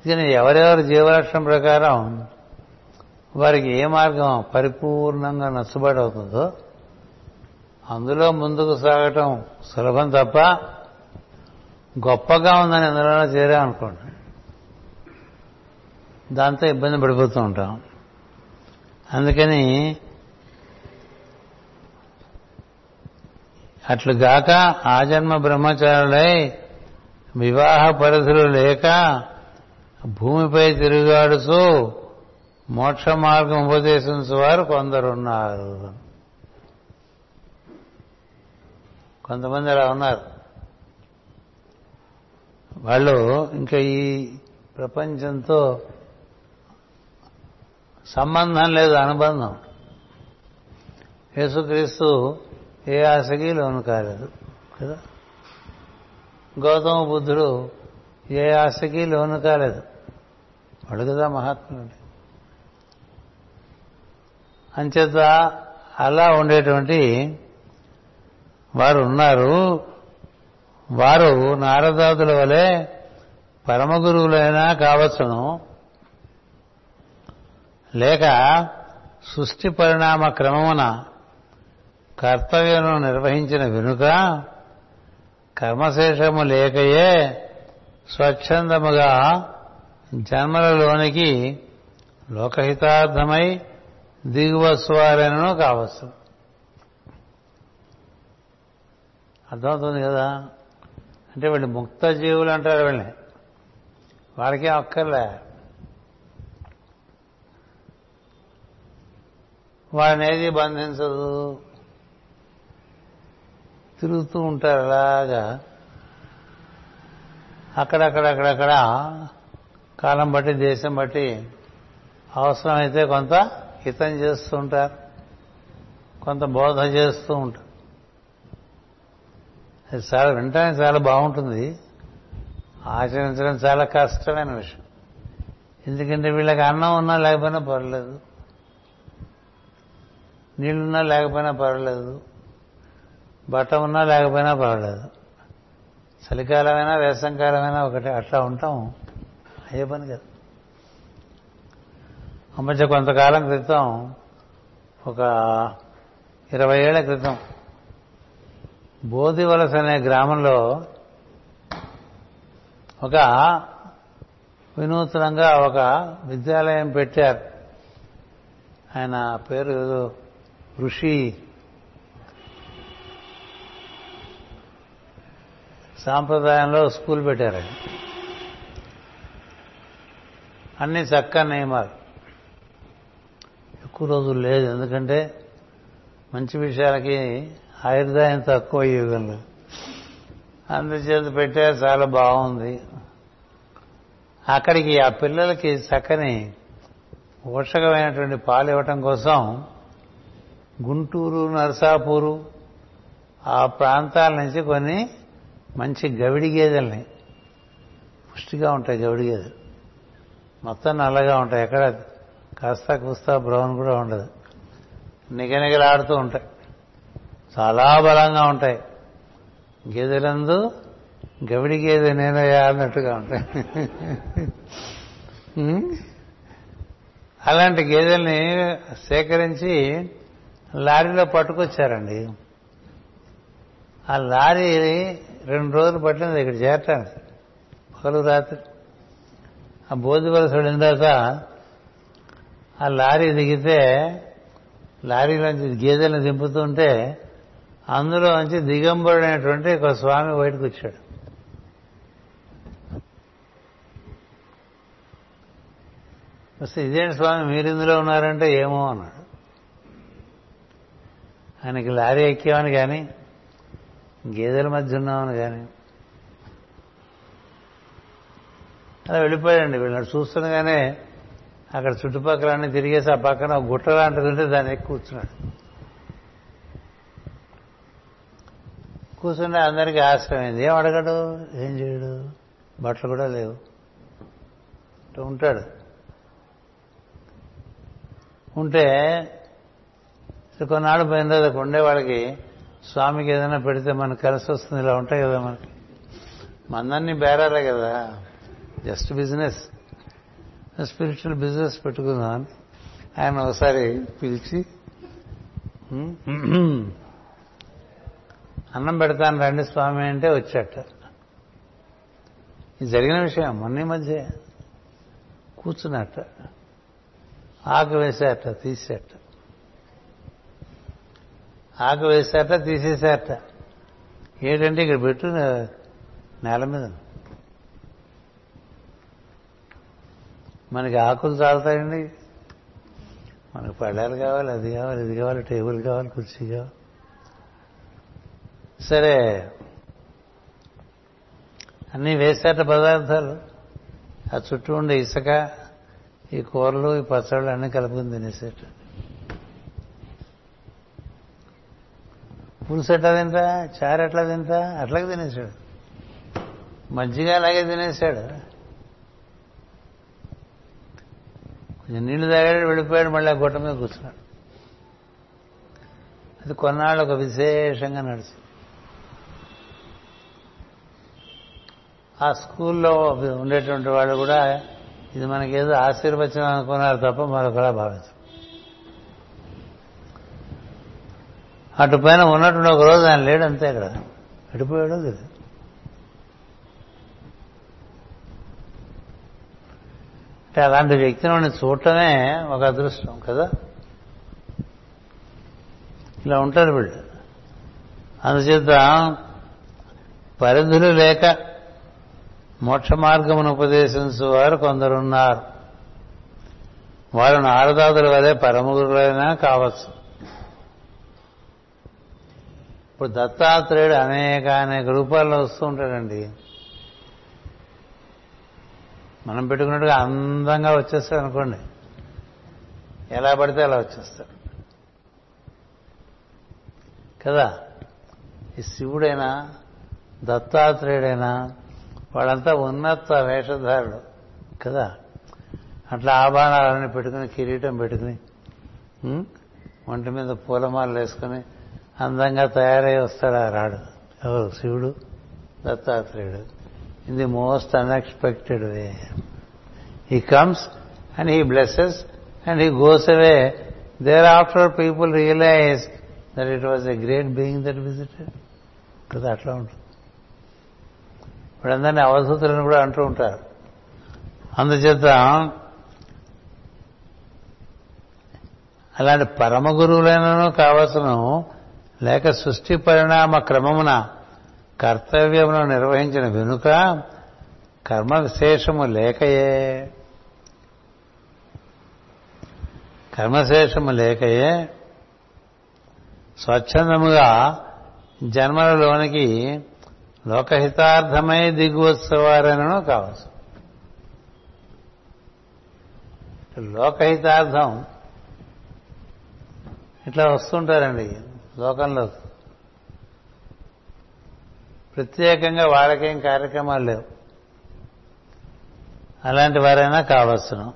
కానీ ఎవరెవరి జీవలక్షణం ప్రకారం వారికి ఏ మార్గం పరిపూర్ణంగా నచ్చుబాటు అవుతుందో అందులో ముందుకు సాగటం సులభం తప్ప గొప్పగా ఉందని ఎందులో చేరామనుకోండి. దాంతో ఇబ్బంది పడిపోతూ ఉంటాం. అందుకని అట్లుగాక ఆజన్మ బ్రహ్మచారులై వివాహ పరిధులు లేక భూమిపై తిరుగాడుతూ మోక్ష మార్గం ఉపదేశించే వారు కొందరున్నారు. కొంతమంది అలా ఉన్నారు. వాళ్ళు ఇంకా ఈ ప్రపంచంతో సంబంధం లేదు అనుబంధం. యేసుక్రీస్తు ఏ ఆశకి లోను కాలేదు కదా? గౌతమ బుద్ధుడు ఏ ఆశకి లోను కాలేదు. వాడు కదా మహాత్ముడు. అంచేత అలా ఉండేటువంటి వారు ఉన్నారు వారు నారదాదుల వలె పరమ గురువులైనా కావచ్చును. లేక సృష్టి పరిణామ క్రమమున కర్తవ్యం నిర్వహించిన వెనుక కర్మశేషము లేకయే స్వచ్ఛందముగా జన్మలలోనికి లోకహితార్థమై దిగువస్వారనను కావచ్చు అర్థమవుతుంది కదా? అంటే వీళ్ళు ముక్త జీవులు అంటారు వీళ్ళని. వాళ్ళకి అక్కర్లే. వాళ్ళని ఏది బంధించదు. తిరుగుతూ ఉంటారు అలాగా. అక్కడక్కడక్కడక్కడ కాలం బట్టి దేశం బట్టి అవసరమైతే కొంత హితం చేస్తూ ఉంటారు. కొంత బోధ చేస్తూ ఉంటారు. అది చాలా వినటానికి చాలా బాగుంటుంది. ఆచరించడం చాలా కష్టమైన విషయం. ఎందుకంటే వీళ్ళకి అన్నం ఉన్నా లేకపోయినా పర్లేదు. నీళ్ళున్నా లేకపోయినా పర్లేదు. బట్ట ఉన్నా లేకపోయినా పర్వాలేదు. చలికాలమైనా వేసంకాలమైనా ఒకటి అట్లా ఉంటాం. అయ్యే పని కదా. అమ్మచ్చ కొంతకాలం క్రితం ఒక ఇరవై ఏళ్ళ క్రితం బోధివలస అనే గ్రామంలో ఒక వినూత్నంగా ఒక విద్యాలయం పెట్టారు. ఆయన పేరు ఋషి సాంప్రదాయంలో స్కూల్ పెట్టారు అన్ని చక్క నియమాలు. ఎక్కువ రోజులు లేదు ఎందుకంటే మంచి విషయాలకి ఆయుర్దాయం తక్కువ యుగంలో. అందుచేత పెట్టే చాలా బాగుంది. అక్కడికి ఆ పిల్లలకి చక్కని పోషకమైనటువంటి పాలు ఇవ్వటం కోసం గుంటూరు నరసాపూరు ఆ ప్రాంతాల నుంచి కొన్ని మంచి గవిడి గేదెల్ని. పుష్టిగా ఉంటాయి గవిడి గేదెలు మొత్తం నల్లగా ఉంటాయి. ఎక్కడ కాస్త కూస్తా బ్రౌన్ కూడా ఉండదు. నిగనిగలాడుతూ ఉంటాయి. చాలా బలంగా ఉంటాయి. గేదెలందు గవిడి గేదె నేనయ్యా అన్నట్టుగా ఉంటాయి. అలాంటి గేదెల్ని సేకరించి లారీలో పట్టుకొచ్చారండి. ఆ లారీ రెండు రోజులు పట్టింది ఇక్కడ చేరటానికి. పగలు రాత్రి. ఆ బోధి వలస వెళ్ళిన తర్వాత ఆ లారీ దిగితే లారీలోంచి గేదెలను దింపుతుంటే అందులో నుంచి దిగంబరుడైనటువంటి ఒక స్వామి బయటకు వచ్చాడు. వస్తే ఇదేంటి స్వామి మీరు ఇందులో ఉన్నారంటే ఏమో అన్నాడు. ఆయనకి లారీ ఎక్కేవాని కానీ గేదెల మధ్య ఉన్నామని కానీ. అలా వెళ్ళిపోయాడండి వీళ్ళని చూస్తుండగానే అక్కడ చుట్టుపక్కల అన్ని తిరిగేసి ఆ పక్కన ఒక గుట్ట లాంటిది ఉంటే దాన్ని ఎక్కి కూర్చున్నాడు. కూర్చుంటే అందరికీ ఆశ్రమైంది ఏం అడగడు? ఏం చేయడు? బట్టలు కూడా లేవు. ఉంటాడు. ఉంటే కొన్నాళ్ళు పోయిన తర్వాత ఉండే వాళ్ళకి స్వామికి ఏదైనా పెడితే మనకు కలిసి వస్తుంది ఇలా ఉంటాయి కదా మనకి. మందన్ని బేరాలే కదా. జస్ట్ బిజినెస్ స్పిరిచువల్ బిజినెస్ పెట్టుకుందాం. ఆయన ఒకసారి పిలిచి అన్నం పెడతాను రండి స్వామి అంటే వచ్చాట. ఇది జరిగిన విషయం మొన్న మధ్య కూర్చున్నట్ట. ఆకు వేసేట తీసేట. ఆకు వేశారట తీసేసేట. ఏంటంటే ఇక్కడ పెట్టు నేల మీద. మనకి ఆకులు చాలుతాయండి. మనకు పళ్ళాలు కావాలి అది కావాలి ఇది కావాలి టేబుల్ కావాలి కుర్చీ కావాలి. సరే. అన్నీ వేసేట పదార్థాలు. ఆ చుట్టూ ఉండే ఇసుక ఈ కూరలు ఈ పచ్చళ్ళు అన్నీ కలుపుకుని తినేసేట. పులుసు ఎట్లా తింటా? చారు ఎట్లా తింటా? అట్లాగే తినేసాడు. మజ్జిగ అలాగే తినేశాడు కొంచెం నీళ్ళు తాగాడు వెళ్ళిపోయాడు మళ్ళీ ఆ గుట్ట మీద కూర్చున్నాడు. అది కొన్నాళ్ళు ఒక విశేషంగా నడిచింది. ఆ స్కూల్లో ఉండేటువంటి వాళ్ళు కూడా ఇది మనకేదో ఆశీర్వచనం అనుకున్నారు తప్ప మరొకలా భావించారు. అటు పైన ఉన్నటువంటి ఒక రోజు ఆయన లేడు అంతే ఇక్కడ. వెళ్ళిపోయాడు తెలియదు అంటే అలాంటి వ్యక్తిని చూడటమే ఒక అదృష్టం కదా? ఇలా ఉంటారు వీళ్ళు. అందుచేత పరిధులు లేక మోక్ష మార్గమును ఉపదేశించు వారు కొందరున్నారు. వారు నారదాదుల వలె పరమగురులైనా కావచ్చు. ఇప్పుడు దత్తాత్రేయుడు అనేక అనేక రూపాల్లో వస్తూ ఉంటాడండి మనం పెట్టుకున్నట్టుగా అందంగా వచ్చేస్తాడు అనుకోండి ఎలా పడితే అలా వచ్చేస్తాడు. కదా? ఈ శివుడైనా దత్తాత్రేయుడైనా వాళ్ళంతా ఉన్నత వేషధారుడు. కదా? అట్లా ఆభరణాలన్నీ పెట్టుకుని కిరీటం పెట్టుకుని ఒంటి మీద పూలమాలలు వేసుకుని అందంగా తయారై వస్తాడు ఆ రాడు. ఎవరు? శివుడు దత్తాత్రేయుడు. In the most unexpected way he comes and he blesses and he goes away there after people realize that it was a great being that visited కదా అట్లా ఉంటుంది. ఇప్పుడు అందరినీ అవధూతులను కూడా అంటూ ఉంటారు. అందుచేత అలాంటి పరమ గురువులైనను కావలసిన లేక సృష్టి పరిణామ క్రమమున కర్తవ్యమును నిర్వహించిన వెనుక కర్మ విశేషము లేకయే. కర్మశేషము లేకయే. స్వచ్ఛందముగా జన్మలలోనికి లోకహితార్థమై దిగువత్సవారనను కావచ్చు. లోకహితార్థం ఇట్లా వస్తుంటారండి. లోకంలో ప్రత్యేకంగా వాళ్ళకేం కార్యక్రమాలు లేవు. అలాంటి వారైనా కావచ్చును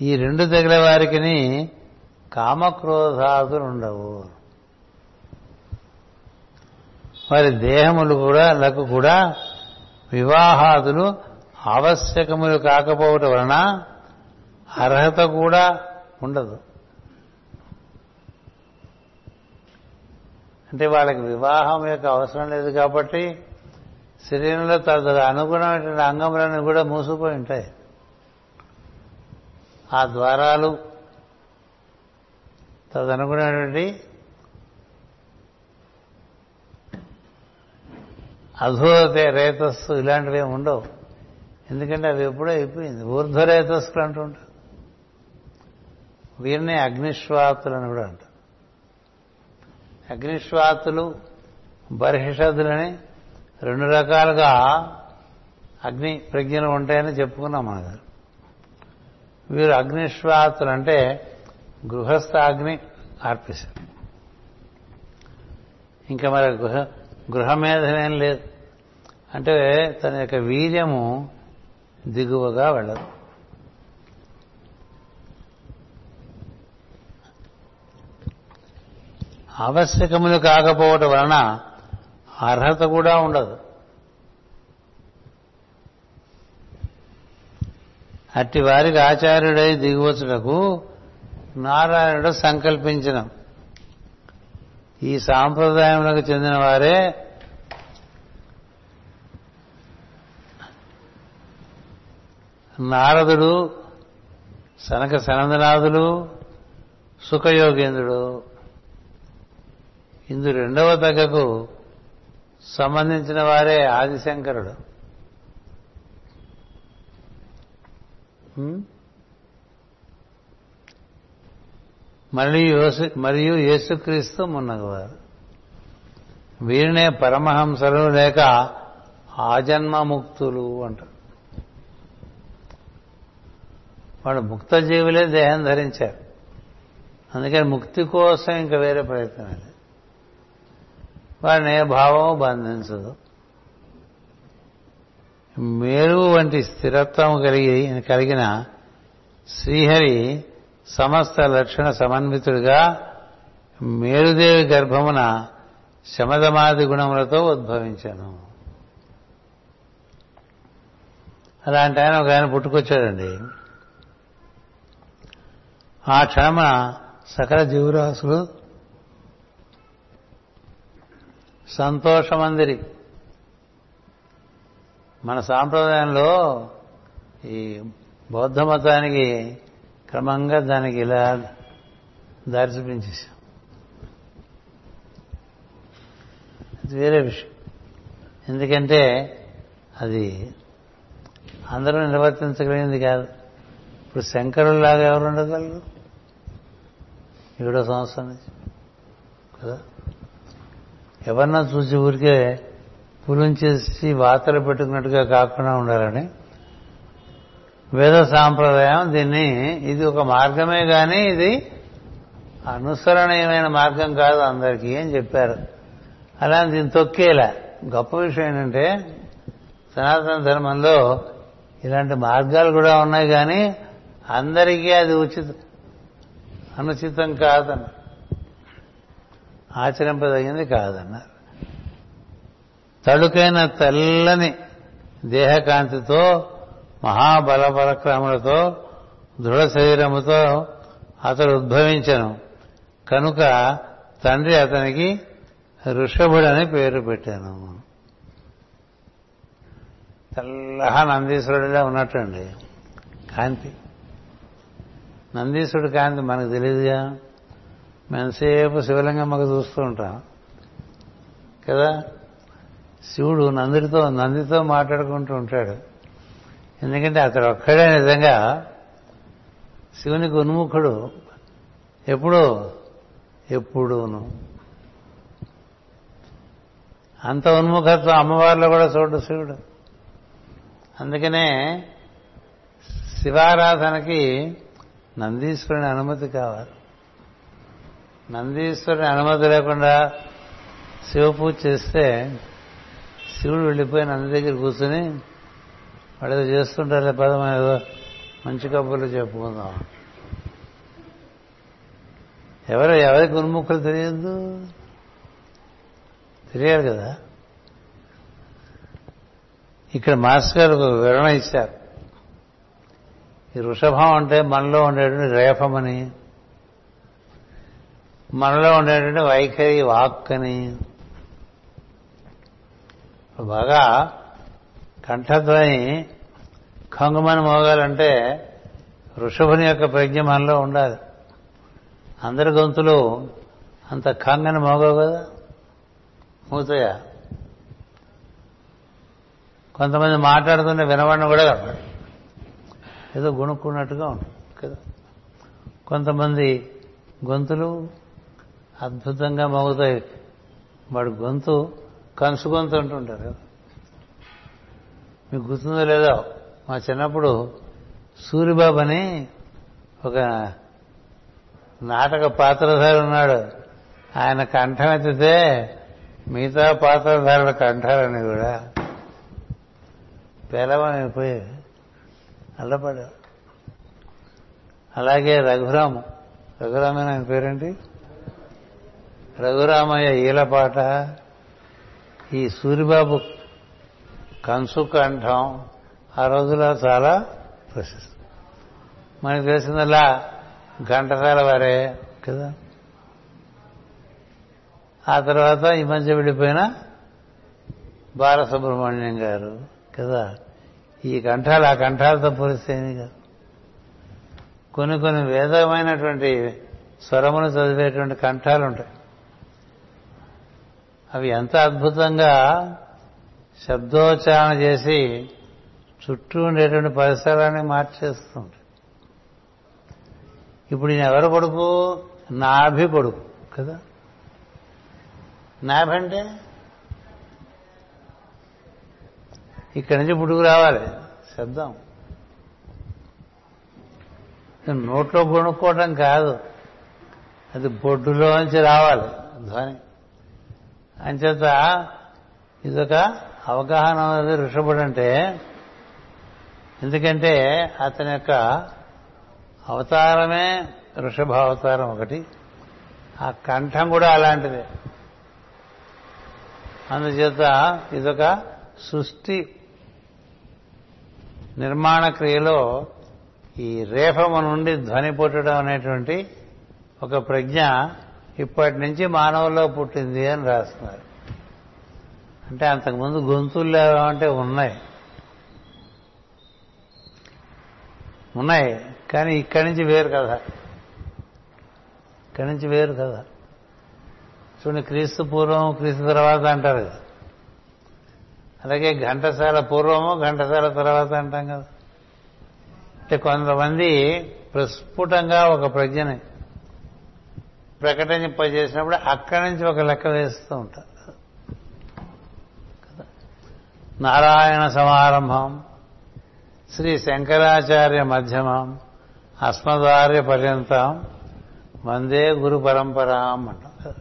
ఈ రెండు తగిన వారికి కామక్రోధాదులు ఉండవు. వారి దేహములు కూడా లకు కూడా వివాహాదులు ఆవశ్యకములు కాకపోవటం వలన అర్హత కూడా ఉండదు. అంటే వాళ్ళకి వివాహం యొక్క అవసరం లేదు కాబట్టి శరీరంలో తద అనుగుణమైనటువంటి అంగములన్నీ కూడా మూసుకుపోయి ఉంటాయి. ఆ ద్వారాలు తదనుగుణమైనటువంటి అధోతే రేతస్సు ఇలాంటివి ఉండవు. ఎందుకంటే అవి ఎప్పుడో అయిపోయింది. ఊర్ధ్వరేతస్సులు అంటూ ఉంటారు. వీరిని అగ్నిశ్వాతులు అని కూడా అంటారు. అగ్నిశ్వాతులు బర్హిషదులని రెండు రకాలుగా అగ్ని ప్రజ్ఞలు ఉంటాయని చెప్పుకున్నాం మన గారు వీరు అగ్నిశ్వాతులు అంటే గృహస్థ అగ్ని ఆర్పిస్తారు. ఇంకా మరి గృహ గృహమేధమేం లేదు. అంటే తన యొక్క వీర్యము దిగువగా వెళ్ళదు. ఆవశ్యకములు కాకపోవటం వలన అర్హత కూడా ఉండదు. అట్టి వారికి ఆచార్యుడై దిగువచ్చుటకు నారాయణుడు సంకల్పించిన. ఈ సాంప్రదాయములకు చెందిన వారే నారదుడు సనక సనందనాథులు సుఖయోగేంద్రుడు. ఇందు రెండవ తగ్గకు సంబంధించిన వారే ఆదిశంకరుడు. మరియు మరియు యేసుక్రీస్తు మున్నగవారు. వీరినే పరమహంసలు లేక ఆజన్మముక్తులు అంటారు. వాళ్ళు ముక్త జీవులే దేహం ధరించారు. అందుకని ముక్తి కోసం ఇంకా వేరే ప్రయత్నం లేదు. వాడిని ఏ భావము బంధించదు. మేరు వంటి స్థిరత్వం కలిగి కలిగిన శ్రీహరి సమస్త లక్షణ సమన్వితుడిగా మేరుదేవి గర్భమున శమదమాది గుణములతో ఉద్భవించాను. అలాంటి ఆయన ఒక ఆయన పుట్టుకొచ్చాడండి. ఆ క్షణమున సకల జీవరాశులు సంతోషమందిరి. మన సాంప్రదాయంలో ఈ బౌద్ధ మతానికి క్రమంగా దానికి ఇలా దారి చూపించేసాం అది వేరే విషయం. ఎందుకంటే అది అందరూ నిర్వర్తించగలిగింది కాదు. ఇప్పుడు శంకరులాగా ఎవరు ఉండగలరు? ఏడో సంవత్సరం నుంచి. కదా? ఎవరన్నా చూసి ఊరికే పులించేసి వాతలు పెట్టుకున్నట్టుగా కాకుండా ఉండాలని. వేద సాంప్రదాయం దీన్ని ఇది ఒక మార్గమే కానీ ఇది అనుసరణీయమైన మార్గం కాదు అందరికీ అని చెప్పారు. అలా దీన్ని తొక్కేలా. గొప్ప విషయం ఏంటంటే సనాతన ధర్మంలో ఇలాంటి మార్గాలు కూడా ఉన్నాయి కానీ అందరికీ అది ఉచిత అనుచితం కాదన్నారు ఆచరింపదగింది కాదన్నారు తడుకైన తెల్లని దేహకాంతితో మహాబల పరక్రమలతో దృఢ శరీరముతో అతడు ఉద్భవించను. కనుక తండ్రి అతనికి ఋషభుడని పేరు పెట్టాను. తెల్లహా నందీశ్వరుడిలా ఉన్నట్టండి. కాంతి. నందీశ్వరుడు కాంతి మనకు తెలియదుగా ఎంతసేపు శివలింగమ్మకు చూస్తూ ఉంటాం. కదా? శివుడు నందితో నందితో మాట్లాడుకుంటూ ఉంటాడు. ఎందుకంటే అతడు ఒక్కడే నిజంగా శివునికి ఉన్ముఖుడు ఎప్పుడు? ఎప్పుడును. అంత ఉన్ముఖత్వం అమ్మవారిలో కూడా చూడు శివుడు. అందుకనే శివారాధనకి నందీశ్వరుని అనుమతి కావాలి. నందీశ్వరుని అనుమతి లేకుండా శివ పూజ చేస్తే శివుడు వెళ్ళిపోయి నంది దగ్గర కూర్చుని వాళ్ళు ఏదో చేస్తుంటారు పదం ఏదో మంచి కబుర్లు చెప్పుకుందాం. ఎవరు ఎవరికి ఉన్ముఖులు తెలియదు తెలియాలి కదా? ఇక్కడ మాస్టర్ గారు ఒక వివరణ ఇచ్చారు. ఈ వృషభం అంటే మనలో ఉండేటువంటి రేఫమని మనలో ఉండేటువంటి వైఖరి వాక్కని. బాగా కంఠధ్వని కంగుమని మోగాలంటే ఋషభుని యొక్క ప్రజ్ఞ మనలో ఉండాలి. అందరి గొంతులు అంత కంగని మోగవు కదా? మూతయా? కొంతమంది మాట్లాడుతుంటే వినబడిన కూడా కనపడు ఏదో గుణుక్కున్నట్టుగా ఉంటుంది కదా? కొంతమంది గొంతులు అద్భుతంగా మోగుతాయి. వాడు గొంతు కంచు గొంతు అంటుంటారు. మీకు గుర్తుందో లేదో మా చిన్నప్పుడు సూరిబాబు అని ఒక నాటక పాత్రధారి ఉన్నాడు. ఆయన కంఠం ఎత్తితే మిగతా పాత్రధారుల కంఠాలని కూడా పేలవమైపోయి అల్లపడ అలాగే రఘురాము. రఘురామయ్య ఆయన పేరేంటి? రఘురామయ్య ఈలపాట ఈ సూరిబాబు కంసు కంఠం ఆ రోజులో చాలా ప్రశస్తి మనకు తెలిసిందలా ఘంటసాల వారే కదా. ఆ తర్వాత ఈ మధ్య విడిపోయిన బాలసుబ్రహ్మణ్యం గారు కదా. ఈ కంఠాలు ఆ కంఠాలతో పోలిస్తే కాదు. కొన్ని కొన్ని వేదమైనటువంటి స్వరములు చదివేటువంటి కంఠాలు ఉంటాయి. అవి ఎంత అద్భుతంగా శబ్దోచ్చారణ చేసి చుట్టూ ఉండేటువంటి పరిసరాన్ని మార్చేస్తుంటాయి. ఇప్పుడు ఈయన ఎవరు కొడుకు? నాభి కొడుకు కదా? నాభి అంటే? ఇక్కడి నుంచి పుట్టుకు రావాలి శబ్దం. నోట్లో కొనుక్కోవటం కాదు అది బొడ్డులోంచి రావాలి ధ్వని. అంచేత ఇదొక అవగాహన అనేది ఋషభుడు అంటే ఎందుకంటే అతని యొక్క అవతారమే ఋషభ అవతారం ఒకటి. ఆ కంఠం కూడా అలాంటిదే. అందుచేత ఇదొక సృష్టి నిర్మాణ క్రియలో ఈ రేఫము నుండి ధ్వని పుట్టడం అనేటువంటి ఒక ప్రజ్ఞ ఇప్పటి నుంచి మానవుల్లో పుట్టింది అని రాస్తున్నారు. అంటే అంతకుముందు గొంతులు అంటే ఉన్నాయి. ఉన్నాయి. కానీ ఇక్కడి నుంచి వేరు కదా ఇక్కడి నుంచి వేరు కదా చూడండి క్రీస్తు పూర్వం క్రీస్తు తర్వాత అంటారు కదా. అలాగే ఘంటసాల పూర్వము ఘంటసాల తర్వాత అంటాం కదా. అంటే కొంతమంది ప్రస్ఫుటంగా ఒక ప్రజ్ఞని ప్రకటింపజేసినప్పుడు అక్కడి నుంచి ఒక లెక్క వేస్తూ ఉంటారు. నారాయణ సమారంభం శ్రీ శంకరాచార్య మధ్యమం అస్మదార్య పర్యంతం వందే గురు పరంపరాం అంటాం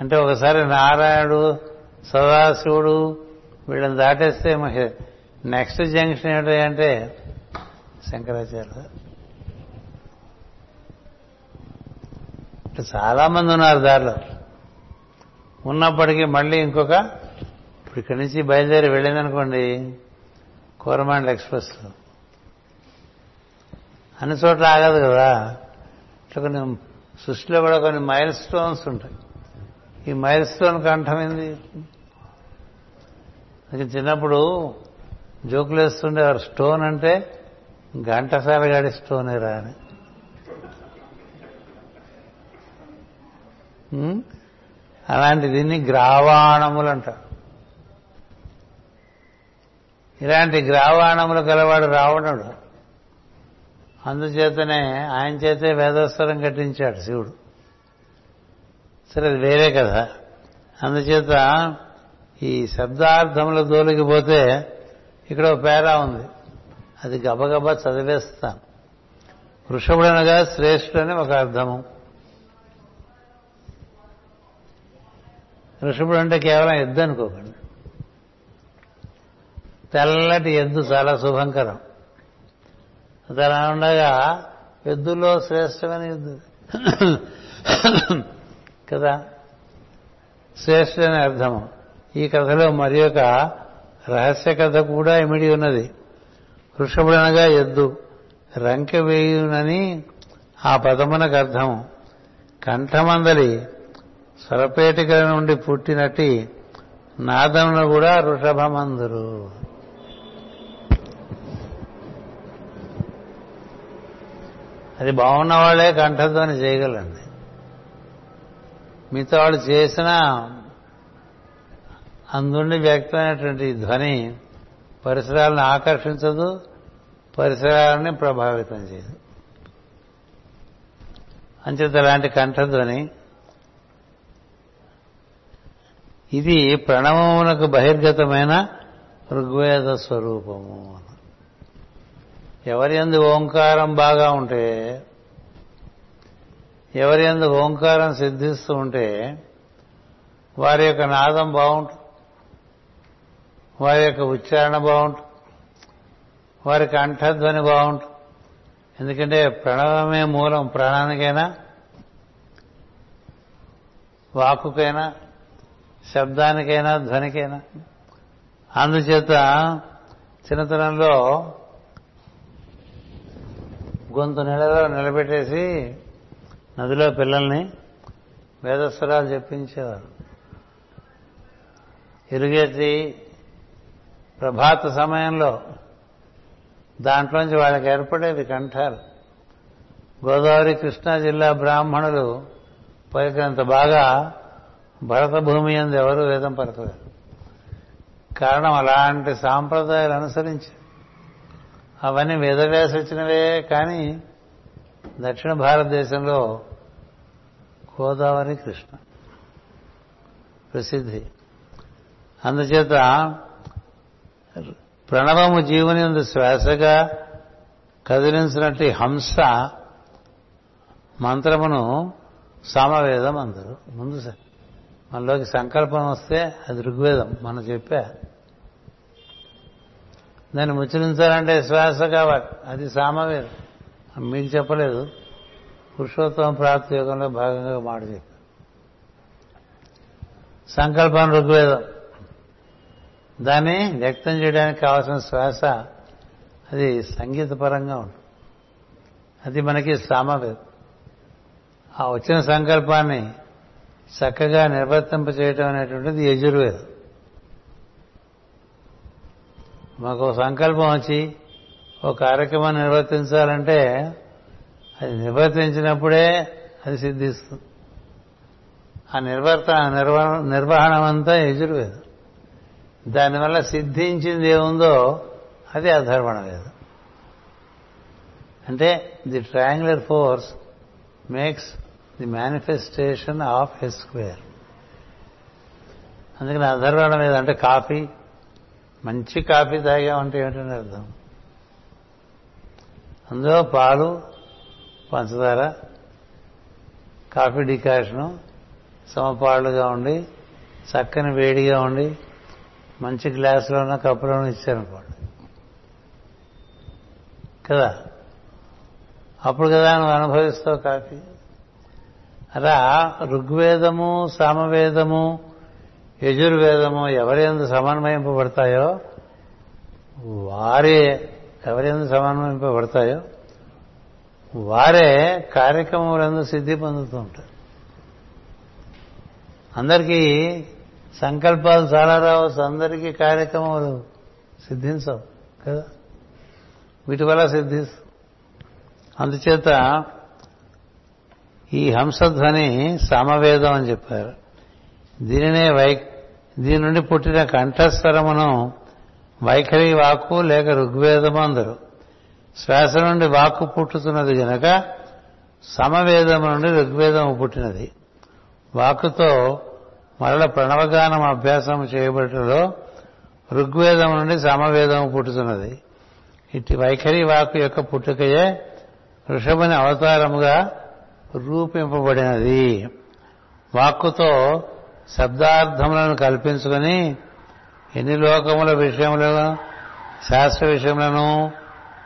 అంటే ఒకసారి నారాయణుడు సదాశివుడు వీళ్ళని దాటేస్తే నెక్స్ట్ జంక్షన్ ఏంటంటే శంకరాచార్య. చాలా మంది ఉన్నారు దారిలో. ఉన్నప్పటికీ మళ్ళీ ఇంకొక ఇప్పుడు ఇక్కడి నుంచి బయలుదేరి వెళ్ళిందనుకోండి కోరమాండల్ ఎక్స్ప్రెస్లో. అన్ని చోట్ల ఆగదు కదా. ఇట్లా కొన్ని సృష్టిలో కూడా కొన్ని మైల్ స్టోన్స్ ఉంటాయి. ఈ మైల్ స్టోన్ కంఠమైంది నాకు చిన్నప్పుడు జోకులు వేస్తుండేవారు స్టోన్ అంటే ఘంటసాల స్టోనేరా అని. అలాంటి దీన్ని గ్రావాణములు అంటారు ఇలాంటి గ్రావాణములు గలవాడు రావణుడు. అందుచేతనే ఆయన చేతే వేదస్వరం కట్టించాడు శివుడు. సరే అది వేరే కదా అందుచేత ఈ శబ్దార్థముల దోలికిపోతే ఇక్కడ ఒక పేరా ఉంది. అది గబగబా చదివేస్తాను వృషభుడనగా శ్రేష్ఠుడని ఒక అర్థము. ఋషభుడు అంటే కేవలం ఎద్దు అనుకోకండి. తెల్లటి ఎద్దు చాలా శుభంకరం. అలా ఉండగా ఎద్దులో శ్రేష్టమైన ఎద్దు. కదా? శ్రేష్ఠుడని అర్థము. ఈ కథలో మరి ఒక రహస్య కథ కూడా ఇమిడి ఉన్నది. వృషభుడనగా ఎద్దు. రంకె వేయునని ఆ పదమునకు అర్థము. కంఠమందలి స్వరపేటికల నుండి పుట్టినట్టి నాదమును కూడా వృషభమందురు. అది బాగున్న వాళ్ళే కంఠధ్వని చేయగలండి. మిగతా వాళ్ళు చేసిన అందుండి వ్యక్తమైనటువంటి ధ్వని పరిసరాలను ఆకర్షించదు పరిసరాలని ప్రభావితం చేయదు. అంచేత అలాంటి కంఠధ్వని ఇది ప్రణవమునకు బహిర్గతమైన ఋగ్వేద స్వరూపము. ఎవరి ఎందు ఓంకారం బాగా ఉంటే ఎవరి ఎందు ఓంకారం సిద్ధిస్తూ ఉంటే వారి యొక్క నాదం బాగుంటుంది. వారి యొక్క ఉచ్చారణ బాగుంటుంది. వారి కంఠధ్వని బాగుంటుంది. ఎందుకంటే ప్రణవమే మూలం ప్రాణానికైనా వాక్కుకైనా శబ్దానికైనా ధ్వనికైనా. అందుచేత చిన్నతనంలో గొంతు నెలలో నిలబెట్టేసి నదిలో పిల్లల్ని వేదస్వరాలు చెప్పించేవారు. ఇరుగెత్తి ప్రభాత సమయంలో దాంట్లోంచి వాళ్ళకి ఏర్పడేది కంఠాలు. గోదావరి కృష్ణా జిల్లా బ్రాహ్మణులు పలికినంత బాగా భరత భూమి అందు ఎవరు వేదం పలకలేరు కారణం అలాంటి సాంప్రదాయాలు అనుసరించి అవన్నీ వేదవ్యాస వచ్చినవే కానీ దక్షిణ భారతదేశంలో గోదావరి కృష్ణ ప్రసిద్ధి. అందుచేత ప్రణవము జీవుని ఎందు శ్వాసగా కదిలించినట్టు హంస మంత్రమును సామవేదం అందరు. ముందు సార్ మనలోకి సంకల్పం వస్తే అది ఋగ్వేదం మనం చెప్పా. దాన్ని ముచ్చరించాలంటే శ్వాస కావాలి అది సామవేదం. మీకు చెప్పలేదు. పురుషోత్తమ ప్రాప్తి యోగంలో భాగంగా మాట చెప్పారు. సంకల్పం ఋగ్వేదం. దాన్ని వ్యక్తం చేయడానికి కావాల్సిన శ్వాస అది సంగీతపరంగా ఉంటుంది. అది మనకి సామవేదం. ఆ వచ్చిన సంకల్పాన్ని చక్కగా నిర్వర్తింప చేయటం అనేటువంటిది యజుర్వేదం. మాకు సంకల్పం వచ్చి ఒక కార్యక్రమం నిర్వర్తించాలంటే అది నిర్వర్తించినప్పుడే అది సిద్ధిస్తుంది. ఆ నిర్వర్త నిర్వహణ అంతా యజుర్వేదం. దానివల్ల సిద్ధించింది ఏముందో అది అధర్వణ వేదం అంటే the triangular force makes the manifestation of a square అందుకని అధర్వణం ఏదంటే అంటే కాఫీ మంచి కాఫీ తాగామంటే ఏమిటని అర్థం? అందులో పాలు పంచదార కాఫీ డికాషను సమపాళ్ళుగా ఉండి చక్కని వేడిగా ఉండి మంచి గ్లాసులోనో కప్పులోనో ఇచ్చారనుకోండి. కదా? అప్పుడు కదా నువ్వు అనుభవిస్తావు కాఫీ. అలా ఋగ్వేదము సామవేదము యజుర్వేదము ఎవరెందు సమన్వయింపబడతాయో వారే ఎవరేందు సమన్వయింపబడతాయో వారే కార్యక్రమములందు సిద్ధి పొందుతూ ఉంటారు. అందరికీ సంకల్పాలు చాలా రావచ్చు అందరికీ కార్యక్రమాలు సిద్ధించవు కదా? వీటి వల్ల సిద్ధిస్తుంది అందుచేత ఈ హంసధ్వని సమవేదం అని చెప్పారు. దీనినే వై దీని నుండి పుట్టిన కంఠస్వరమును వైఖరి వాక్కు లేక ఋగ్వేదము అందరు. శ్వాస నుండి వాక్కు పుట్టుతున్నది గనక సమవేదము నుండి ఋగ్వేదము పుట్టినది. వాక్కుతో మరల ప్రణవగానం అభ్యాసం చేయబడటంలో ఋగ్వేదం నుండి సమవేదము పుట్టుతున్నది. ఇట్టి వైఖరి వాక్కు యొక్క పుట్టుకయే ఋషభుని అవతారముగా రూపింపబడినది. వాక్కుతో శబ్దార్థములను కల్పించుకొని ఎన్ని లోకముల విషయములను శాస్త్ర విషయములను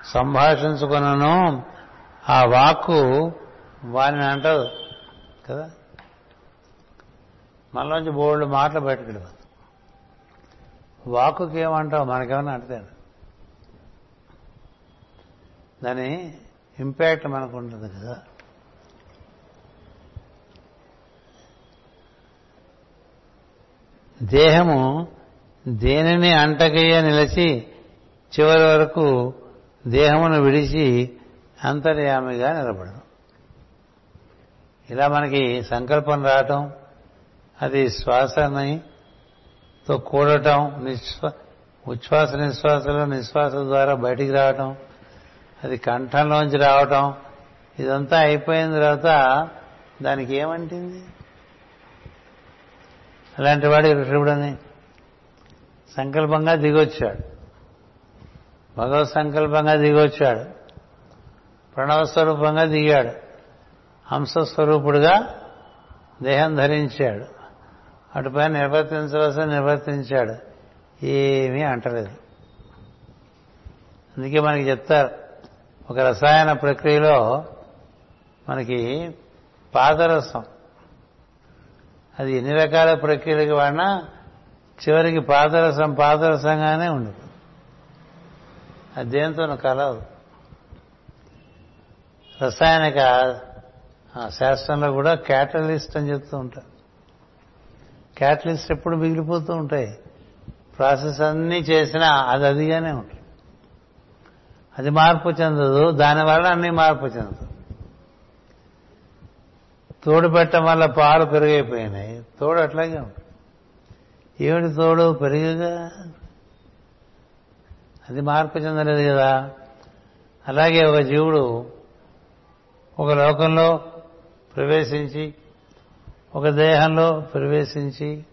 సంభాషించుకున్నను ఆ వాక్కు వాని అంటదు కదా? మనలోంచి బోర్డు మాటలు బయటకు వాక్కుకి ఏమంటావు మనకేమన్నా అంటాడు దాని ఇంపాక్ట్ మనకు ఉంటుంది కదా? దేహము దేనిని అంటకయ్య నిలిచి చివరి వరకు దేహమును విడిచి అంతర్యామిగా నిలబడడం ఇలా మనకి సంకల్పం రావటం అది శ్వాసని కూడటం నిశ్వా ఉచ్ఛ్వాస నిశ్వాసలో నిశ్వాస ద్వారా బయటికి రావటం అది కంఠంలోంచి రావటం ఇదంతా అయిపోయిన తర్వాత దానికి ఏమంటింది? అలాంటి వాడు ఋషభుడని సంకల్పంగా దిగొచ్చాడు. భగవత్ సంకల్పంగా దిగొచ్చాడు. ప్రణవ స్వరూపంగా దిగాడు. హంసస్వరూపుడుగా దేహం ధరించాడు. అటుపైన నిర్వర్తించవలసిన నిర్వర్తించాడు. ఏమీ అంటలేదు. అందుకే మనకి చెప్తారు ఒక రసాయన ప్రక్రియలో మనకి పాదరసం అది ఎన్ని రకాల ప్రక్రియలకు వాడినా చివరికి పాదరసం పాదరసంగానే ఉండదు. అది దేంతో కలదు రసాయనిక శాస్త్రంలో కూడా క్యాటలిస్ట్ అని చెప్తూ ఉంటారు. క్యాటలిస్ట్ ఎప్పుడు మిగిలిపోతూ ఉంటాయి. ప్రాసెస్ అన్నీ చేసినా అది అదిగానే ఉంటుంది. అది మార్పు చెందదు దానివల్ల అన్నీ మార్పు చెందదు తోడు పెట్టడం వల్ల పాలు పెరిగైపోయినాయి. తోడు అట్లాగే ఉంటుంది ఏమిటి తోడు? పెరిగగా? అది మార్పు చెందలేదు కదా. అలాగే ఒక జీవుడు ఒక లోకంలో ప్రవేశించి ఒక దేహంలో ప్రవేశించి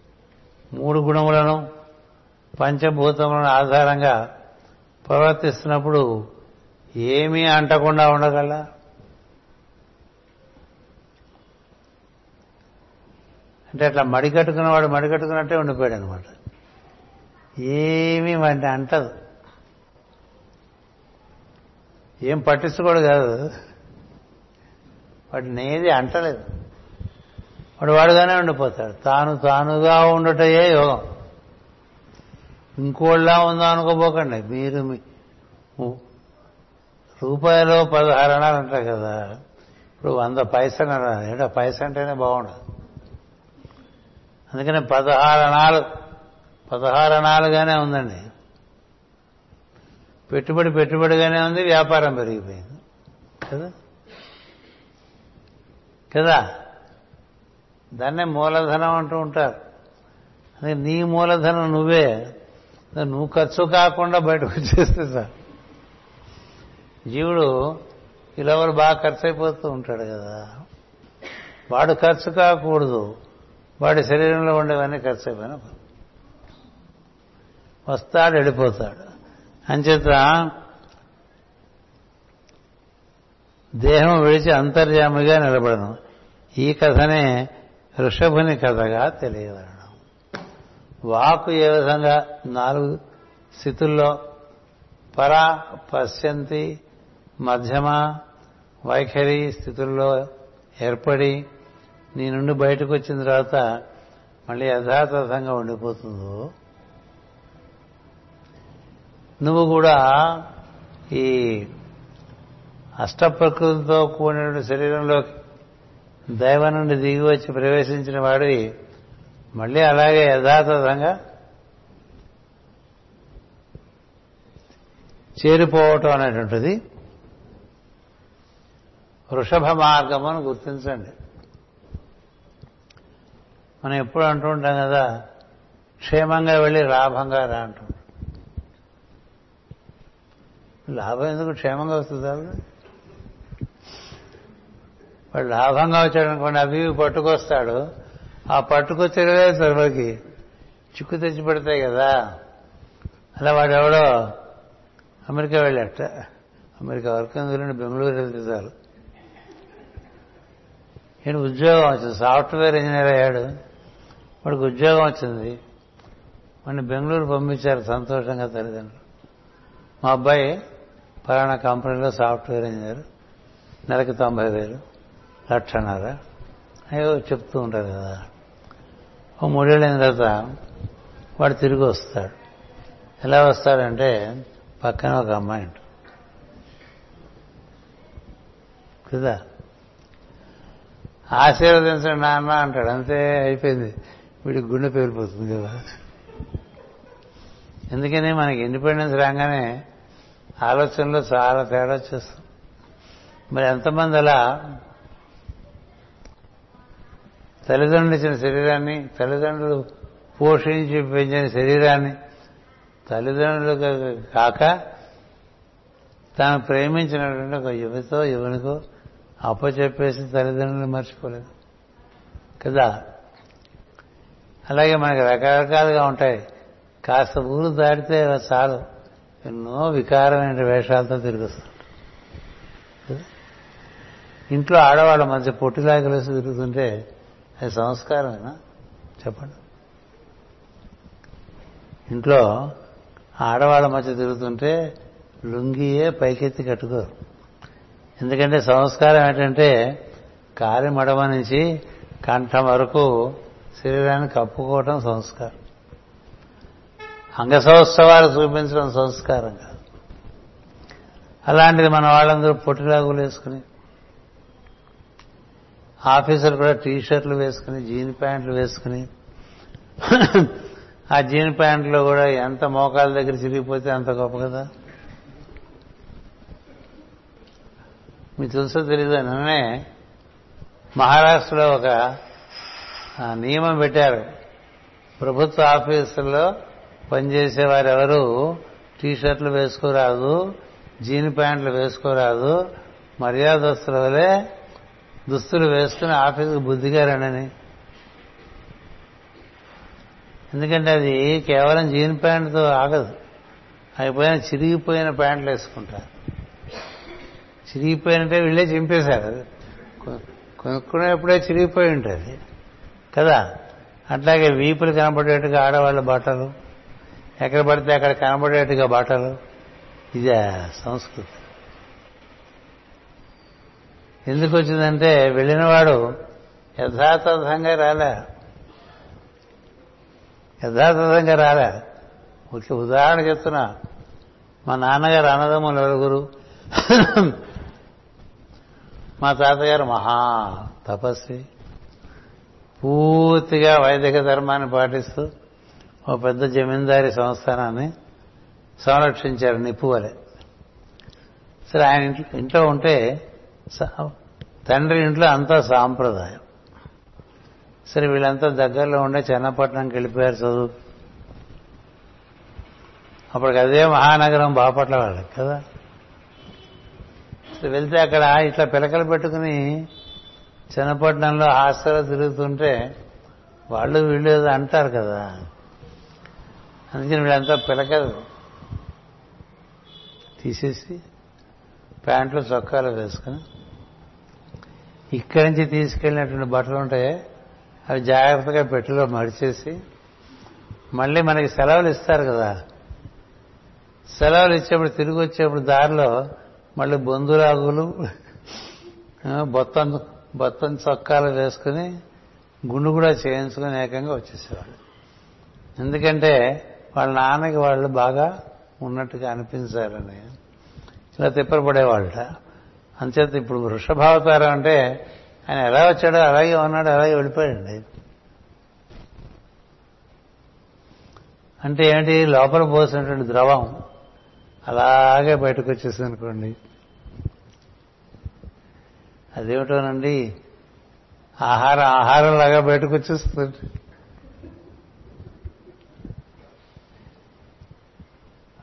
మూడు గుణములను పంచభూతములను ఆధారంగా ప్రవర్తిస్తున్నప్పుడు ఏమీ అంటకుండా ఉండగల అంటే అట్లా మడికట్టుకున్నవాడు మడికట్టుకున్నట్టే ఉండిపోయాడు అనమాట ఏమీ వాడిని అంటదు. ఏం పట్టించుకోడు కాదు. వాటిని ఏది అంటలేదు. వాడు వాడుగానే ఉండిపోతాడు. తాను తానుగా ఉండటయే యోగం. ఇంకోళ్ళ ఉందా అనుకోబోకండి. మీరు రూపాయలు పదహారు అన్నారు అంటారు కదా. ఇప్పుడు వంద పైసలు అన్నారు ఏంటో పైస అంటేనే బాగుండదు. అందుకని పదహారు పదహారణాలుగానే పదహారు అణాలుగానే ఉందండి. పెట్టుబడి పెట్టుబడిగానే ఉంది వ్యాపారం పెరిగిపోయింది. కదా? కదా? దాన్నే మూలధనం అంటూ ఉంటారు. అందుకే నీ మూలధనం నువ్వే. నువ్వు ఖర్చు కాకుండా బయటకు వచ్చేస్తే సార్ జీవుడు ఇలా బాగా ఖర్చు అయిపోతూ ఉంటాడు కదా. వాడు ఖర్చు కాకూడదు. వాడి శరీరంలో ఉండేవన్నీ ఖర్చు అయిపోయిన వస్తాడు వెళ్ళిపోతాడు. అంచేత దేహం విడిచి అంతర్యామిగా నిలబడను. ఈ కథనే ఋషభుని కథగా తెలియదడం వాకు ఏ విధంగా నాలుగు స్థితుల్లో పరా పశ్యంతి మధ్యమ వైఖరి స్థితుల్లో ఏర్పడి నీ నుండి బయటకు వచ్చిన తర్వాత మళ్ళీ యథాతథంగా ఉండిపోతుందో. నువ్వు కూడా ఈ అష్టప్రకృతితో కూడిన శరీరంలోకి దైవం నుండి దిగి వచ్చి ప్రవేశించిన వాడివి మళ్ళీ అలాగే యథాతథంగా చేరిపోవటం అనేటువంటిది వృషభ మార్గం అని గుర్తించండి. మనం ఎప్పుడు అంటూ ఉంటాం కదా క్షేమంగా వెళ్ళి లాభంగా రా అంటుంటాం లాభం ఎందుకు? క్షేమంగా వస్తుంది వాడు లాభంగా వచ్చాడు అనుకోండి అవి ఇవి పట్టుకొస్తాడు. ఆ పట్టుకొచ్చేవే సర్వకి. చిక్కు తెచ్చి పెడతాయి కదా. అలా వాడెవడో అమెరికా వెళ్ళట అమెరికా వరకు ఎందుకంటే బెంగళూరు వెళ్తే చాలు. ఈయన ఉద్యోగం వచ్చింది సాఫ్ట్వేర్ ఇంజనీర్ అయ్యాడు. వాడికి ఉద్యోగం వచ్చింది. వాడిని బెంగళూరు పంపించారు సంతోషంగా తల్లిదండ్రులు. మా అబ్బాయి పలానా కంపెనీలో సాఫ్ట్వేర్ ఇంజనీర్. నెలకి తొంభై వేలు లక్షన్నర. అయ్యో చెప్తూ ఉంటారు కదా. ఓ మూడేళ్ళైన తర్వాత వాడు తిరిగి వస్తాడు. ఎలా వస్తాడంటే పక్కన ఒక అమ్మాయి ఉంటుంది. కదా? ఆశీర్వదించండి నాన్న అంటాడు. అంతే అయిపోయింది. వీడికి గుండె పేలిపోతుంది కదా. ఎందుకని మనకి ఇండిపెండెన్స్ రాగానే ఆలోచనలో చాలా తేడా వచ్చేస్తుంది. మరి ఎంతమంది అలా తల్లిదండ్రులు ఇచ్చిన శరీరాన్ని తల్లిదండ్రులు పోషించి పెంచిన శరీరాన్ని తల్లిదండ్రులు కాక తాను ప్రేమించినటువంటి ఒక యువతో యువనికో అప్పచెప్పేసి తల్లిదండ్రులు మర్చిపోలేదు. కదా? అలాగే మనకి రకరకాలుగా ఉంటాయి. కాస్త ఊరు దాటితే చాలు. ఎన్నో వికారమైన వేషాలతో తిరిగి ఇంట్లో ఆడవాళ్ళ మధ్య పొట్టిలాగలేసి తిరుగుతుంటే అది సంస్కారమేనా? చెప్పండి. ఇంట్లో ఆడవాళ్ళ మధ్య తిరుగుతుంటే లుంగియే పైకెత్తి కట్టుకోరు. ఎందుకంటే సంస్కారం ఏంటంటే కాలి మడమ నుంచి కంఠం వరకు శరీరాన్ని కప్పుకోవటం సంస్కారం. అంగసౌత్సవాలు చూపించడం సంస్కారం కాదు. అలాంటిది మన వాళ్ళందరూ పొట్టిలాగులు వేసుకుని ఆఫీసర్లు కూడా టీ షర్ట్లు వేసుకుని జీన్ ప్యాంట్లు వేసుకుని ఆ జీన్ ప్యాంట్లో కూడా ఎంత మోకాల దగ్గర చిరిగిపోతే అంత గొప్ప కదా? మీకు తెలుసో తెలీదు నిన్ననే మహారాష్ట్రలో ఒక నియమం పెట్టారు. ప్రభుత్వ ఆఫీసుల్లో పనిచేసే వారెవరు టీ షర్ట్లు వేసుకోరాదు జీన్ ప్యాంట్లు వేసుకోరాదు మర్యాదస్తుల వలే దుస్తులు వేసుకుని ఆఫీసుకు బుద్ధిగా రండని ఎందుకంటే అది కేవలం జీన్ ప్యాంటుతో ఆగదు. అయిపోయిన చిరిగిపోయిన ప్యాంట్లు వేసుకుంటారు. చిరిగిపోయినంటే వీళ్ళే చింపేశారు. కొనుక్కునేప్పుడే చిరిగిపోయి ఉంటుంది. కదా? అట్లాగే వీపులు కనబడేట్టుగా ఆడవాళ్ళ బట్టలు ఎక్కడ పడితే అక్కడ కనబడేట్టుగా బట్టలు ఇదే సంస్కృతి. ఎందుకు వచ్చిందంటే వెళ్ళినవాడు యథాతథంగా రాలే. యథాతథంగా రాలే. ఒక ఉదాహరణ చెప్తున్నా. మా నాన్నగారు అన్నదమ్ములు నలుగురు. మా తాతగారు మహా తపస్వి. పూర్తిగా వైదిక ధర్మాన్ని పాటిస్తూ ఓ పెద్ద జమీందారి సంస్థానాన్ని సంరక్షించారు నిప్పు వలె. సరే ఆయన ఇంట్లో ఇంట్లో ఉంటే తండ్రి ఇంట్లో అంతా సాంప్రదాయం. సరే వీళ్ళంతా దగ్గరలో ఉండే చెన్నపట్నంకి వెళ్ళిపోయారు చదువు. అప్పటికి అదే మహానగరం బాపట్ల వాళ్ళకి కదా. వెళ్తే అక్కడ ఇట్లా పిలకలు పెట్టుకుని చిన్నపట్నంలో హాస్టల్లో తిరుగుతుంటే వాళ్ళు వీళ్ళు అంటారు కదా. అందుకని వీళ్ళంతా పిలకలు తీసేసి ప్యాంట్లు చొక్కాలు వేసుకుని ఇక్కడి నుంచి తీసుకెళ్ళినటువంటి బట్టలు ఉంటాయి అవి జాగ్రత్తగా పెట్టెలో మడిచేసి మళ్ళీ మనకి సెలవులు ఇస్తారు కదా. సెలవులు ఇచ్చేప్పుడు తిరిగి వచ్చేప్పుడు దారిలో మళ్ళీ బొందులాగులు బొత్తం బొత్తం చొక్కాలు వేసుకుని గుండు కూడా చేయించుకుని ఏకంగా వచ్చేసేవాళ్ళు. ఎందుకంటే వాళ్ళ నాన్నకి వాళ్ళు బాగా ఉన్నట్టుగా అనిపించారని. ఇలా తిప్పరపడేవాళ్ళ అంచేత ఇప్పుడు వృషభావతారం అంటే ఆయన ఎలా వచ్చాడో అలాగే ఉన్నాడు అలాగే వెళ్ళిపోయాడండి. అంటే ఏంటి లోపల పోసినటువంటి ద్రవం అలాగే బయటకు వచ్చేసింది అనుకోండి అదేమిటోనండి? ఆహారం లాగా బయటకు వచ్చేస్తుంది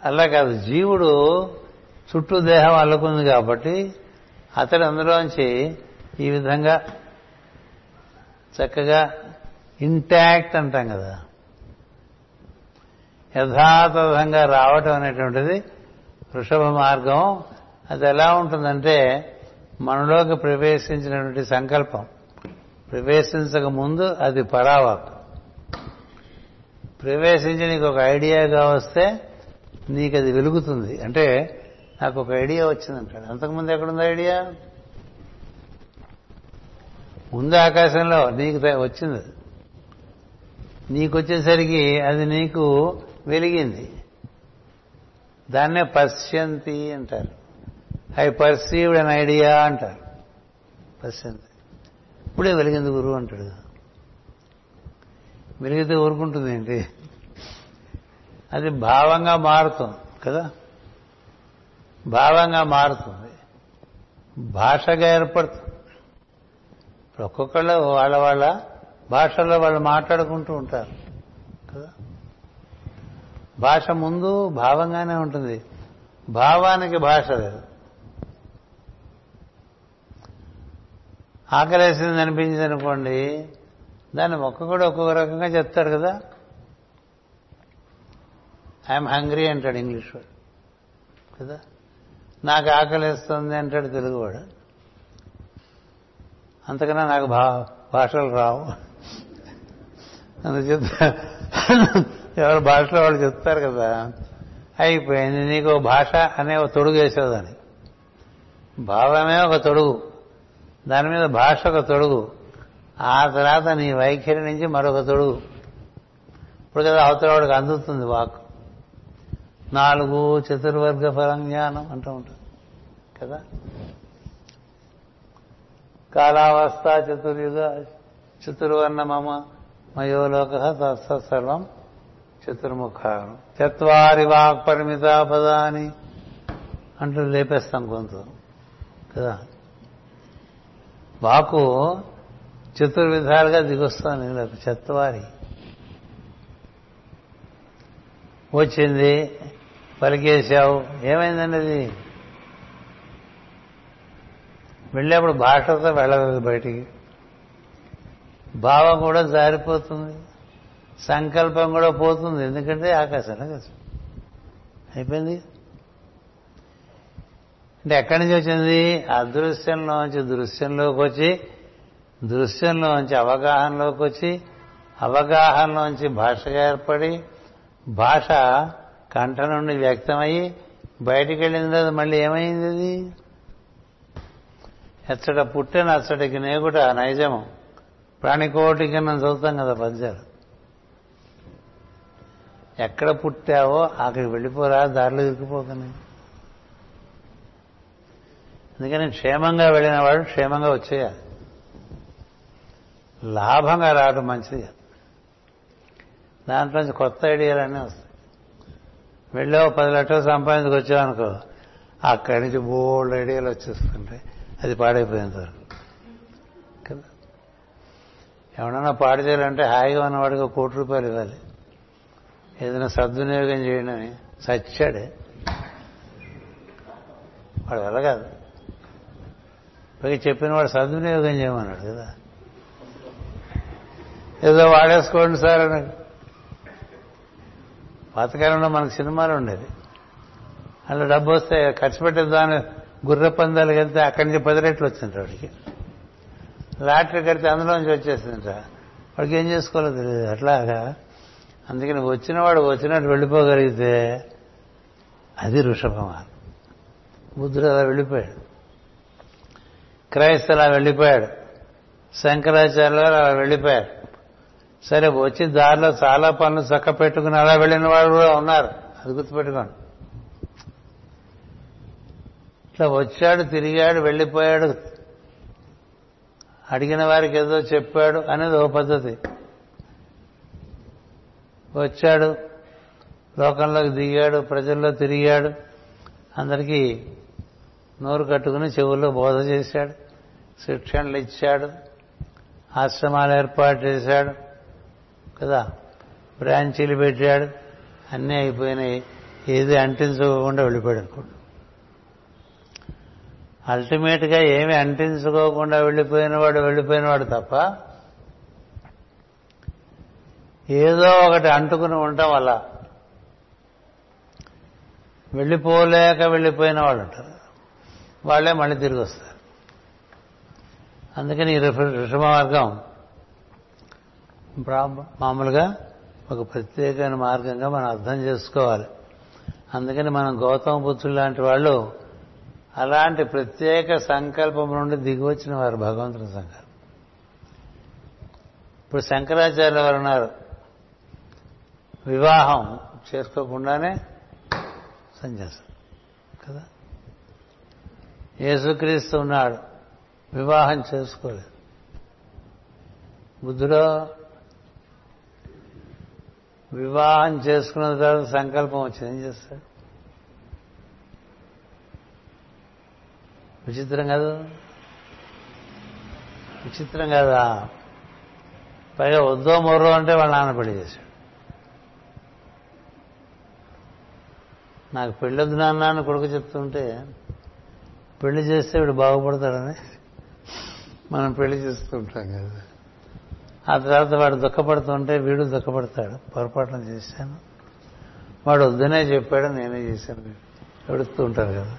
అలా కాదు జీవుడు చుట్టూ దేహం అల్లుకుంది కాబట్టి అతడు అందులోంచి ఈ విధంగా చక్కగా ఇంటాక్ట్ అంటాం కదా. యథాతథంగా రావటం అనేటువంటిది వృషభ మార్గం. అది ఎలా ఉంటుందంటే మనలోకి ప్రవేశించినటువంటి సంకల్పం. ప్రవేశించక ముందు అది పరావాక్. ప్రవేశించి నీకు ఒక ఐడియాగా వస్తే నీకు అది వెలుగుతుంది. అంటే నాకు ఒక ఐడియా వచ్చిందంటాడు. అంతకుముందు ఎక్కడుంది ఐడియా? ముందు ఆకాశంలో నీకు వచ్చింది. నీకు వచ్చేసరికి అది నీకు వెలిగింది. దాన్నే పశ్యంతి అంటారు. ఐ పర్సీవ్డ్ అన్ ఐడియా అంటారు పశ్యంతి ఇప్పుడే వెలిగింది గురువు అంటాడు. వెలిగితే ఊరుకుంటుంది ఏంటి? అది భావంగా మారుతుంది కదా? భావంగా మారుతుంది. భాషగా ఏర్పడుతుంది. ఇప్పుడు ఒక్కొక్కళ్ళు వాళ్ళ వాళ్ళ భాషల్లో వాళ్ళు మాట్లాడుకుంటూ ఉంటారు కదా? భాష ముందు భావంగానే ఉంటుంది. భావానికి భాష లేదు. ఆకలేసింది అనిపించింది అనుకోండి దాన్ని ఒక్కొక్కడు ఒక్కొక్క రకంగా చెప్తాడు కదా. ఐఎమ్ హంగ్రీ అంటాడు ఇంగ్లీష్ వాడు కదా. నాకు ఆకలిస్తుంది అంటాడు తెలుగువాడు అంతకన్నా నాకు భా భాషలు రావు. అందుచేత ఎవరు భాషలో వాళ్ళు చెప్తారు కదా. అయిపోయింది నీకు భాష అనే ఒక తొడుగు వేసేదాన్ని. భావమే ఒక తొడుగు. దాని మీద భాష ఒక తొడుగు. ఆ తర్వాత నీ వైఖరి నుంచి మరొక తొడుగు. ఇప్పుడు కదా అవతల వాడికి అందుతుంది వాక్ నాలుగు చతుర్వర్గ ఫలం జ్ఞానం అంటూ ఉంటుంది. కదా? కాలావస్థ చతుర్యుగ చతుర్వర్ణ మమ మయోలోక సర్వం చతుర్ముఖాను చత్వారి వాక్ పరిమిత పదాని అంటూ లేపేస్తాం కొంత. కదా? వాకు చతుర్విధాలుగా దిగొస్తాను నీళ్ళకు చెత్తవారి. వచ్చింది పలికేశావు ఏమైందండి అది? వెళ్ళేప్పుడు భాషతో వెళ్ళలేదు బయటికి. భావం కూడా జారిపోతుంది సంకల్పం కూడా పోతుంది ఎందుకంటే ఆకాశం. అయిపోయింది? అంటే ఎక్కడి నుంచి వచ్చింది? అదృశ్యంలోంచి దృశ్యంలోకి వచ్చి దృశ్యంలోంచి అవగాహనలోకి వచ్చి అవగాహనలోంచి భాషగా ఏర్పడి భాష కంఠ నుండి వ్యక్తమయ్యి బయటికి వెళ్ళిన తర్వాత మళ్ళీ ఏమైంది అది? ఎచ్చట పుట్టిన అచ్చటికి నేగుట నైజము. ప్రాణికోటికి మనం చదువుతాం కదా పద్యాలు. ఎక్కడ పుట్టావో అక్కడికి వెళ్ళిపోరా దారిలో ఇరుక్కుపోకని. అందుకని క్షేమంగా వెళ్ళిన వాడు క్షేమంగా వచ్చేయాలి. లాభంగా రావడం మంచిది కాదు. దాంట్లోంచి కొత్త ఐడియాలన్నీ వస్తాయి. వెళ్ళావు పది లక్షలు సంపాదించుకు వచ్చావనుకో అక్కడి నుంచి బోల్డ్ ఐడియాలు వచ్చేస్తుంటాయి అది పాడైపోయేంత వరకు. కదా? ఎవడన్నా పాడు చేయాలంటే హాయిగా ఉన్నవాడికి ఒక కోటి రూపాయలు ఇవ్వాలి. ఏదైనా సద్వినియోగం చేయడమే. సచ్చాడే. వాడు వల్ల కాదు. పైగా చెప్పిన వాడు సద్వినియోగం చేయమన్నాడు కదా? ఏదో వాడేసుకోండి సార్ అని. పాతకాలంలో మనకు సినిమాలు ఉండేది. అలా డబ్బు వస్తే ఖర్చు పెట్టేదాన్ని గుర్ర పందాలు వెళ్తే అక్కడి నుంచి పది రెట్లు వచ్చింది వాడికి. లాటరీ కడితే అందులోంచి వచ్చేసిందిట వాడికి ఏం చేసుకోవాలో తెలియదు. అట్లాగా అందుకని వచ్చినవాడు వచ్చినట్టు వెళ్ళిపోగలిగితే అది వృషభమా బుద్ధుడు అలా వెళ్ళిపోయాడు. క్రైస్తలు అలా వెళ్ళిపోయాడు. శంకరాచార్యులు గారు అలా వెళ్ళిపోయారు. సరే వచ్చి దారిలో చాలా పనులు చక్క పెట్టుకుని అలా వెళ్ళిన వాళ్ళు కూడా ఉన్నారు. అది గుర్తుపెట్టుకోండి. ఇట్లా వచ్చాడు తిరిగాడు వెళ్ళిపోయాడు. అడిగిన వారికి ఏదో చెప్పాడు అనేది ఓ పద్ధతి. వచ్చాడు లోకంలోకి దిగాడు ప్రజల్లో తిరిగాడు. అందరికీ నోరు కట్టుకుని చెవుల్లో బోధ చేశాడు శిక్షణలు ఇచ్చాడు ఆశ్రమాలు ఏర్పాటు చేశాడు కదా? బ్రాంచీలు పెట్టాడు అన్నీ అయిపోయినాయి. ఏది అంటించుకోకుండా వెళ్ళిపోయాడు అనుకోండి అల్టిమేట్గా ఏమి అంటించుకోకుండా వెళ్ళిపోయిన వాడు తప్ప ఏదో ఒకటి అంటుకుని ఉండటం వల్ల వెళ్ళిపోలేక వెళ్ళిపోయిన వాళ్ళు ఉంటారు వాళ్ళే మళ్ళీ తిరిగి వస్తారు. అందుకని ఈ ఋషభ మార్గం మామూలుగా ఒక ప్రత్యేకమైన మార్గంగా మనం అర్థం చేసుకోవాలి. అందుకని మనం గౌతమ పుత్రులు లాంటి వాళ్ళు అలాంటి ప్రత్యేక సంకల్పం నుండి దిగివచ్చిన వారు భగవంతుని సంకల్పం. ఇప్పుడు శంకరాచార్యులు వారు ఉన్నారు? వివాహం చేసుకోకుండానే సన్యాసం యేసుక్రీస్తు ఉన్నాడు. వివాహం చేసుకోలేదు. బుద్ధుడో వివాహం చేసుకున్న తర్వాత సంకల్పం వచ్చింది. ఏం చేస్తాడు? విచిత్రం కాదు. విచిత్రం కదా? పైగా వద్దో మొర్రో అంటే వాళ్ళ నాన్న పెళ్ళి చేశాడు. నాకు పెళ్ళొద్దు నాన్న అని కొడుకు చెప్తుంటే పెళ్ళి చేస్తే వీడు బాగుపడతాడని మనం పెళ్ళి చేస్తూ ఉంటాం కదా. ఆ తర్వాత వాడు దుఃఖపడుతుంటే వీడు దుఃఖపడతాడు. పొరపాటున చేశాను. వాడు వద్దనే చెప్పాడు నేనే చేశాను. ఎడుతూ ఉంటారు కదా.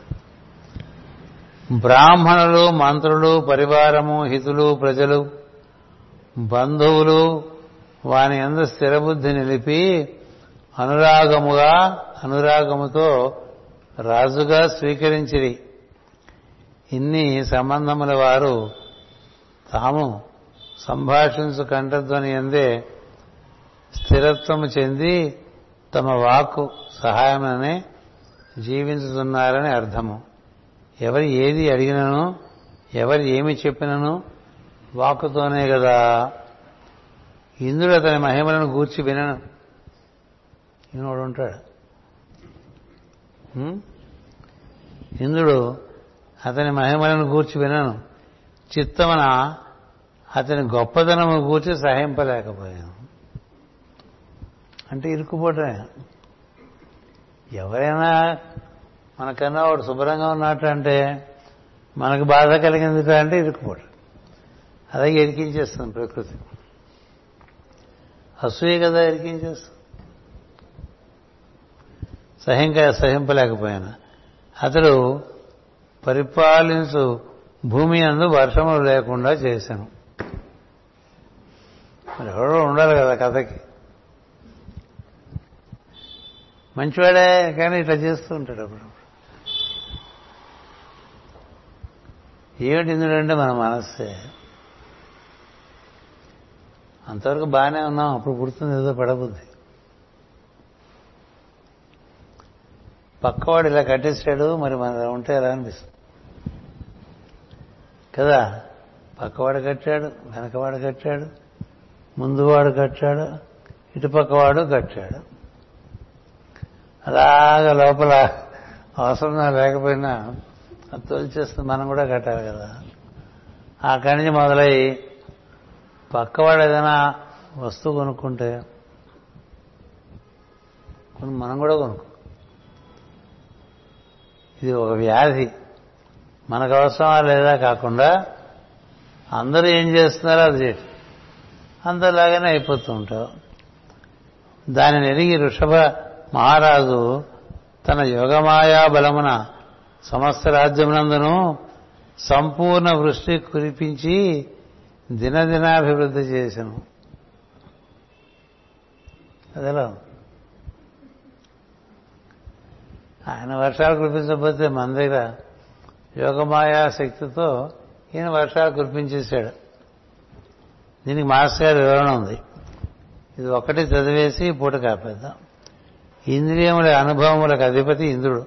బ్రాహ్మణులు మంత్రులు పరివారము హితులు ప్రజలు బంధువులు వాని ఎందు స్థిరబుద్ధి నిలిపి అనురాగముగా అనురాగముతో రాజుగా స్వీకరించిరి. ఇన్ని సంబంధముల వారు తాము సంభాషించు కంఠధ్వని ఎందే స్థిరత్వము చెంది తమ వాక్కు సహాయమనే జీవించుతున్నారని అర్థము. ఎవరు ఏది అడిగినను ఎవరు ఏమి చెప్పినను వాక్కుతోనే కదా ఇంద్రుడు అతని మహిమలను గూర్చి వినను. ఈయనోడు ఉంటాడు ఇంద్రుడు అతని మహిమలను గూర్చి వినను. చిత్తమన అతని గొప్పతనము గూర్చి సహింపలేకపోయాను. అంటే ఇరుక్కుపోవటమే ఎవరైనా మనకన్నా వాడు శుభ్రంగా ఉన్నట్టు అంటే మనకు బాధ కలిగింది అంటే ఇరుక్కుపోవటం అలాగే ఎరికించేస్తుంది ప్రకృతి. అసూయ కదా ఎరికించేస్తుంది సహింక సహింపలేకపోయాను. అతడు పరిపాలించు భూమి అందు వర్షములు లేకుండా చేశాను. మరి ఎవరో ఉండాలి కదా కథకి. మంచివాడే కానీ ఇట్లా చేస్తూ ఉంటాడు అప్పుడు. ఏమిటి ఇందుడంటే మన మనస్సే? అంతవరకు బాగానే ఉన్నాం అప్పుడు పుడుతుంది ఏదో పడబుద్ది పక్కవాడు ఇలా కట్టేసాడు మరి మన ఉంటే ఎలా అనిపిస్తుంది? కదా? పక్కవాడు కట్టాడు వెనకవాడు కట్టాడు ముందువాడు కట్టాడు ఇటుపక్కవాడు కట్టాడు. అలాగ లోపల అవసరం లేకపోయినా అది తోల్చేస్తుంది మనం కూడా కట్టాలి కదా. ఆ నుంచి మొదలై పక్కవాడు ఏదైనా వస్తువు కొనుక్కుంటే మనం కూడా కొనుక్కో ఇది ఒక వ్యాధి. మనకు అవసరమా లేదా కాకుండా అందరూ ఏం చేస్తున్నారో అది చేయటం అందరిలాగానే అయిపోతూ ఉంటావు దానిని ఎరిగి ఋషభ మహారాజు తన యోగమాయా బలమున సమస్త రాజ్యమునందును సంపూర్ణ వృష్టి కురిపించి దినదినాభివృద్ధి చేశాను. అదేలా? ఆయన వర్షాలు కురిపించకపోతే మన దగ్గర యోగమాయా శక్తితో ఈయన వర్షాలు కురిపించేశాడు. దీనికి మాస్టర్ గారి వివరణ ఉంది. ఇది ఒకటి చదివేసి పూట కాపేద్దాం. ఇంద్రియముల అనుభవములకు అధిపతి ఇంద్రుడు.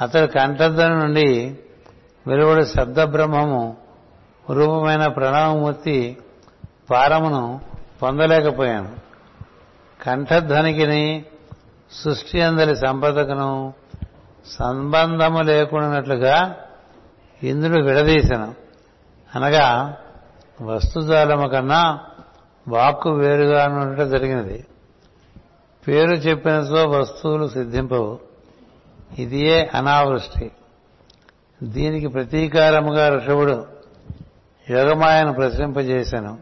అతడు కంఠధ్వని నుండి వెలువడు శబ్ద బ్రహ్మము రూపమైన ప్రణవమూర్తి పారమును పొందలేకపోయాను. కంఠధ్వనికిని సృష్టి అందరి సంపదకును సంబంధము లేకున్నట్లుగా ఇంద్రుడు విడదీశను అనగా వస్తుజాలము కన్నా వాక్కు వేరుగా ఉండటం జరిగినది. పేరు చెప్పినతో వస్తువులు సిద్ధింపవు. ఇదియే అనావృష్టి. దీనికి ప్రతీకారముగా ఋషభుడు యోగమాయను ప్రశ్నింపజేశాను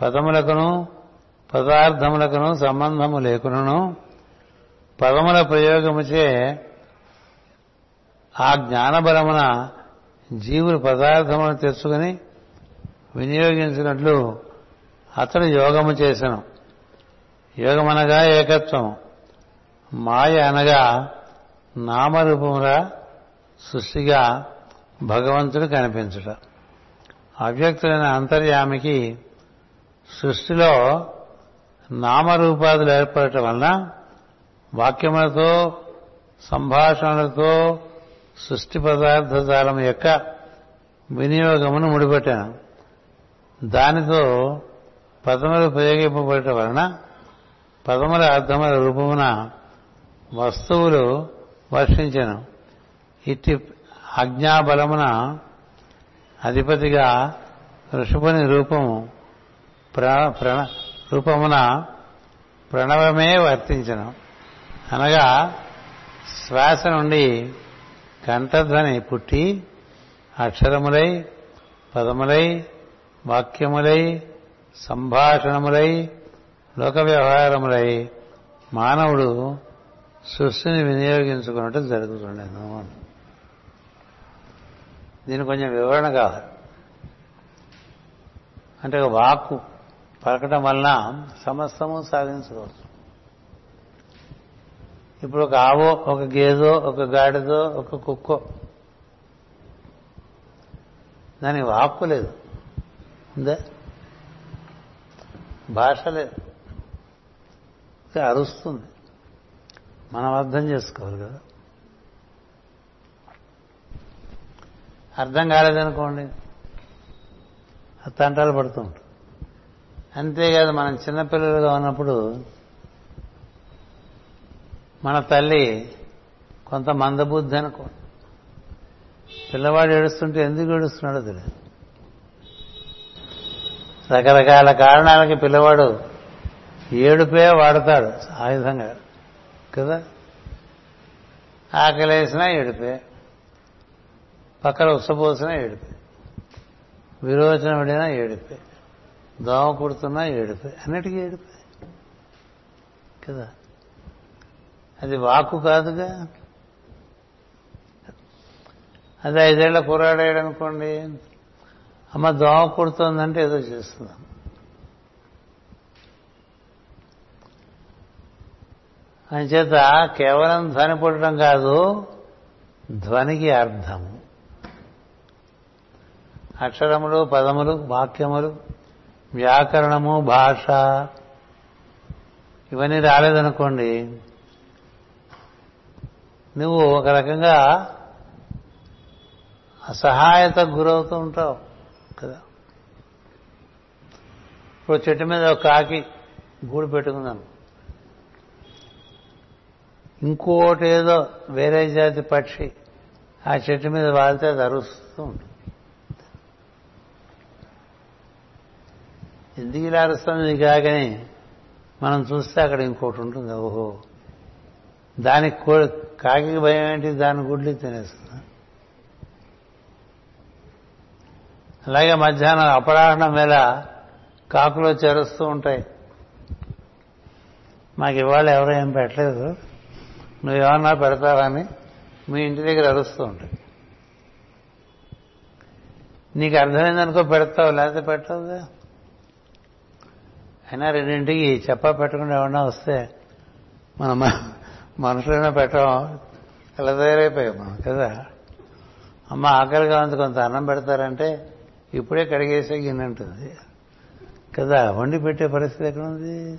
పదములకును పదార్థములకును సంబంధము లేకును పదముల ప్రయోగముచే ఆ జ్ఞానబలమున జీవులు పదార్థములను తెచ్చుకుని వినియోగించినట్లు అతడు యోగము చేశాను యోగమనగా ఏకత్వం మాయ అనగా నామరూపముల సృష్టిగా భగవంతుడు కనిపించుట. అవ్యక్తులైన అంతర్యామికి సృష్టిలో నామరూపాదులు ఏర్పడటం వలన వాక్యములతో సంభాషణలతో సృష్టి పదార్థ జాలం యొక్క వినియోగమును ముడిపెట్టాను. దానితో పదములు ప్రయోగింపబడటం వలన పదముల అర్థముల రూపమున వస్తువులు వర్షించను. ఇట్టి ఆజ్ఞాబలమున అధిపతిగా ఋషభుని రూపము ప్ర రూపమున ప్రణవమే వర్తించను. అనగా శ్వాస నుండి కంఠధ్వని పుట్టి అక్షరములై పదములై వాక్యములై సంభాషణములై లోక వ్యవహారములై మానవుడు సృష్టిని వినియోగించుకున్నట్టు జరుగుతుండేది దీని కొంచెం వివరణ కావాలి. అంటే వాక్కు పలకటం వలన సమస్తము సాధించుకోవచ్చు. ఇప్పుడు ఒక ఆవో ఒక గేదో ఒక గాడిదో ఒక కుక్కో. దానికి వాక్కు లేదు. ఉందా? భాష లేదు. అరుస్తుంది. మనం అర్థం చేసుకోవాలి కదా. అర్థం కాలేదనుకోండి తంటాలు పడుతూ ఉంటాం. అంతేకాదు మనం చిన్నపిల్లలుగా ఉన్నప్పుడు మన తల్లి కొంత మందబుద్ధి అనుకో. పిల్లవాడు ఏడుస్తుంటే ఎందుకు ఏడుస్తున్నాడో తెలియదు. రకరకాల కారణాలకి పిల్లవాడు ఏడుపే వాడతాడు ఆయుధంగా. కదా? ఆకలేసినా ఏడుపే. పక్కన ఉసపోసినా ఏడుపే. విరోచన పడినా ఏడిపే. దోమ కుడుతున్నా ఏడిపే. అన్నిటికీ ఏడిపే. కదా? అది వాక్కు కాదుగా. అది ఐదేళ్ళ కుర్రాడాడు అనుకోండి అమ్మ దోమ కుడుతోందంటే ఏదో చేస్తున్నాం. అంచేత కేవలం ధ్వని పుట్టడం కాదు ధ్వనికి అర్థము అక్షరములు పదములు వాక్యములు వ్యాకరణము భాష ఇవన్నీ రాలేదనుకోండి నువ్వు ఒక రకంగా అసహాయతకు గురవుతూ ఉంటావు కదా. ఇప్పుడు చెట్టు మీద ఒక కాకి గూడు పెట్టుకుందాను ఇంకోటి ఏదో వేరే జాతి పక్షి ఆ చెట్టు మీద వాళ్తే అది అరుస్తూ ఉంటుంది. ఎందుకు ఇలా అరుస్తుంది కాకని మనం చూస్తే అక్కడ ఇంకోటి ఉంటుంది. ఓహో. దానికి కాకి భయం ఏంటి? దాని గుడ్లు తినేస్తుంది. అలాగే మధ్యాహ్నం అపరాహ్నం వేళ కాకులు చెరుస్తూ ఉంటాయి. మాకు ఇవాళ ఎవరో ఏం పెట్టలేదు. నువ్వేమన్నా పెడతావని మీ ఇంటి దగ్గర అరుస్తూ ఉంటాయి. నీకు అర్థమైందనుకో పెడతావు లేకపోతే పెట్టవుగా అయినా రెండింటికి చెప్ప పెట్టకుండా ఏమన్నా వస్తే మనం మనుషులైనా పెట్టడం ఇలా తయారైపోయాం మనం కదా? అమ్మ ఆకలిగా ఉంది కొంత అన్నం పెడతారంటే ఇప్పుడే కడిగేసే గిన్నె ఉంటుంది కదా వండి పెట్టే పరిస్థితి ఎక్కడ ఉంది?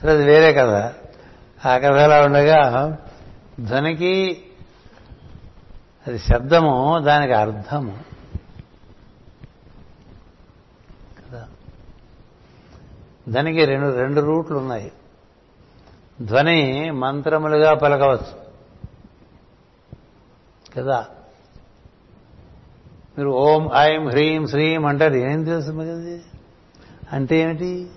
సరే అది వేరే కదా ఆ కథలా ఉండగా ధ్వనికి అది శబ్దము దానికి అర్థము. కదా? ధ్వనికి రెండు రెండు రూట్లు ఉన్నాయి. ధ్వని మంత్రములుగా పలకవచ్చు. కదా? మీరు ఓం ఐం హ్రీం శ్రీం అంటారు. ఏం తెలుసు మీకు అది? అంటే ఏమిటి?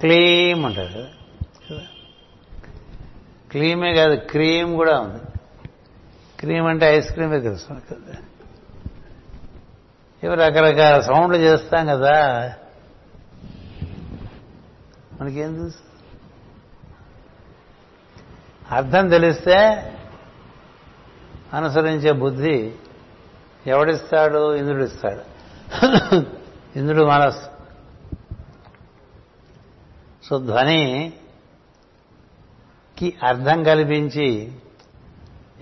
క్లీమ్ అంటారు. కదా? క్లీమే కాదు క్రీమ్ కూడా ఉంది. క్రీమ్ అంటే ఐస్ క్రీమే తెలుసు కదా ఇవి రకరకాల సౌండ్లు చేస్తాం కదా. మనకేం తెలుసు? అర్థం తెలిస్తే అనుసరించే బుద్ధి ఎవడిస్తాడు? ఇంద్రుడు ఇస్తాడు ఇంద్రుడు మనస్సు. సో ధ్వనికి అర్థం కల్పించి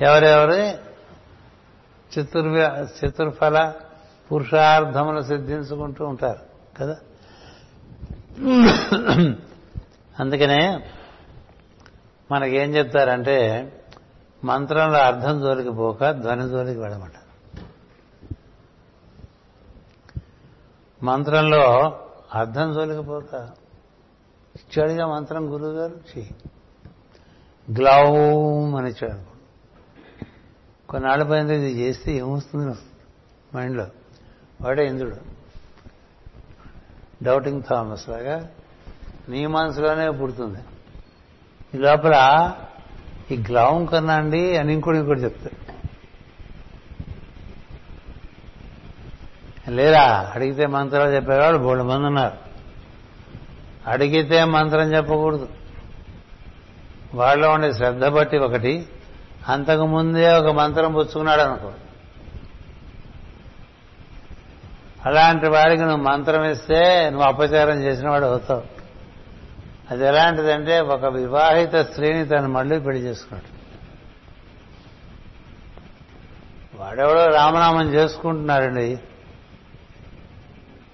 ఎవరెవరు? చతుర్ చతుర్ఫల పురుషార్థములు సిద్ధించుకుంటూ ఉంటారు కదా. అందుకనే మనకేం చెప్తారంటే మంత్రంలో అర్థం జోలికి పోక ధ్వని జోలికి వెళ్ళమంట మంత్రంలో అర్థం జోలికి పోక. ఇచ్చాడుగా మంత్రం గురువు గారు చెయ్యి గ్లౌ అని ఇచ్చాడు. కొన్నాళ్ళ పైన ఇది చేస్తే ఏమొస్తుంది మైండ్లో. వాడే ఇంద్రుడు. డౌటింగ్ థామస్ లాగా నీ మనసులోనే పుడుతుంది. ఈ లోపల ఈ గ్లౌం కన్నా అండి అని ఇంకోటి ఇంకోటి చెప్తాడు లేరా అడిగితే మంత్రాలు చెప్పేవాడు బోళ్ళు మంది ఉన్నారు. అడిగితే మంత్రం చెప్పకూడదు. వాళ్ళలో ఉండే శ్రద్ధ బట్టి ఒకటి అంతకు ముందే ఒక మంత్రం పుచ్చుకున్నాడు అనుకో. అలాంటి వాడికి నువ్వు మంత్రం ఇస్తే నువ్వు అపచారం చేసిన వాడు అవుతావు. అది ఎలాంటిదంటే ఒక వివాహిత స్త్రీని తను మళ్ళీ పెళ్ళి చేసుకున్నాడు వాడెవడో రామనామం చేసుకుంటున్నారండి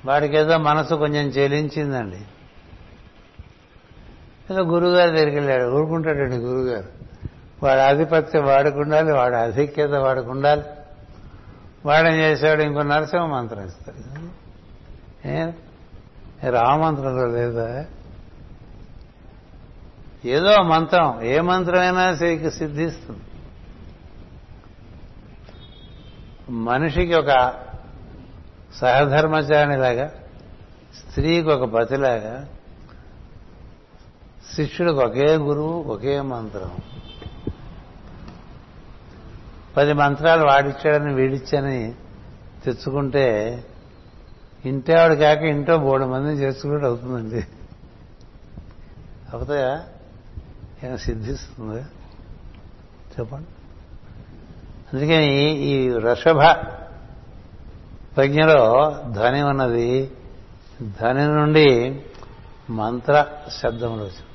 వాడికేదో మనసు కొంచెం చెలించిందండి. ఏదో గురుగారి దగ్గరికి వెళ్ళాడు. ఊరుకుంటాడండి గురుగారు. వాడు ఆధిపత్యం వాడుకుండాలి వాడు అధిక్యత ఆధిక్యత వాడేం చేశాడు? ఇంకో నరసింహ మంత్రం ఇస్తాడు. ఏ రామమంత్రంలో లేదా? ఏదో మంత్రం ఏ మంత్రమైనా సిద్ధిస్తుంది. మనిషికి ఒక సహధర్మచారిలాగా స్త్రీకి ఒక పతిలాగా శిష్యుడికి ఒకే గురువు ఒకే మంత్రం. పది మంత్రాలు వాడిచ్చాడని వీడిచ్చని తెచ్చుకుంటే ఇంటేవాడు కాక ఇంటో మూడు మందిని చేసుకున్నట్టు అవుతుందండి. అవుతాయా? ఏమైనా సిద్ధిస్తుంది? చెప్పండి. అందుకని ఈ వృషభ ప్రజ్ఞలో ధ్వని ఉన్నది. ధ్వని నుండి మంత్ర శబ్దములు వచ్చింది.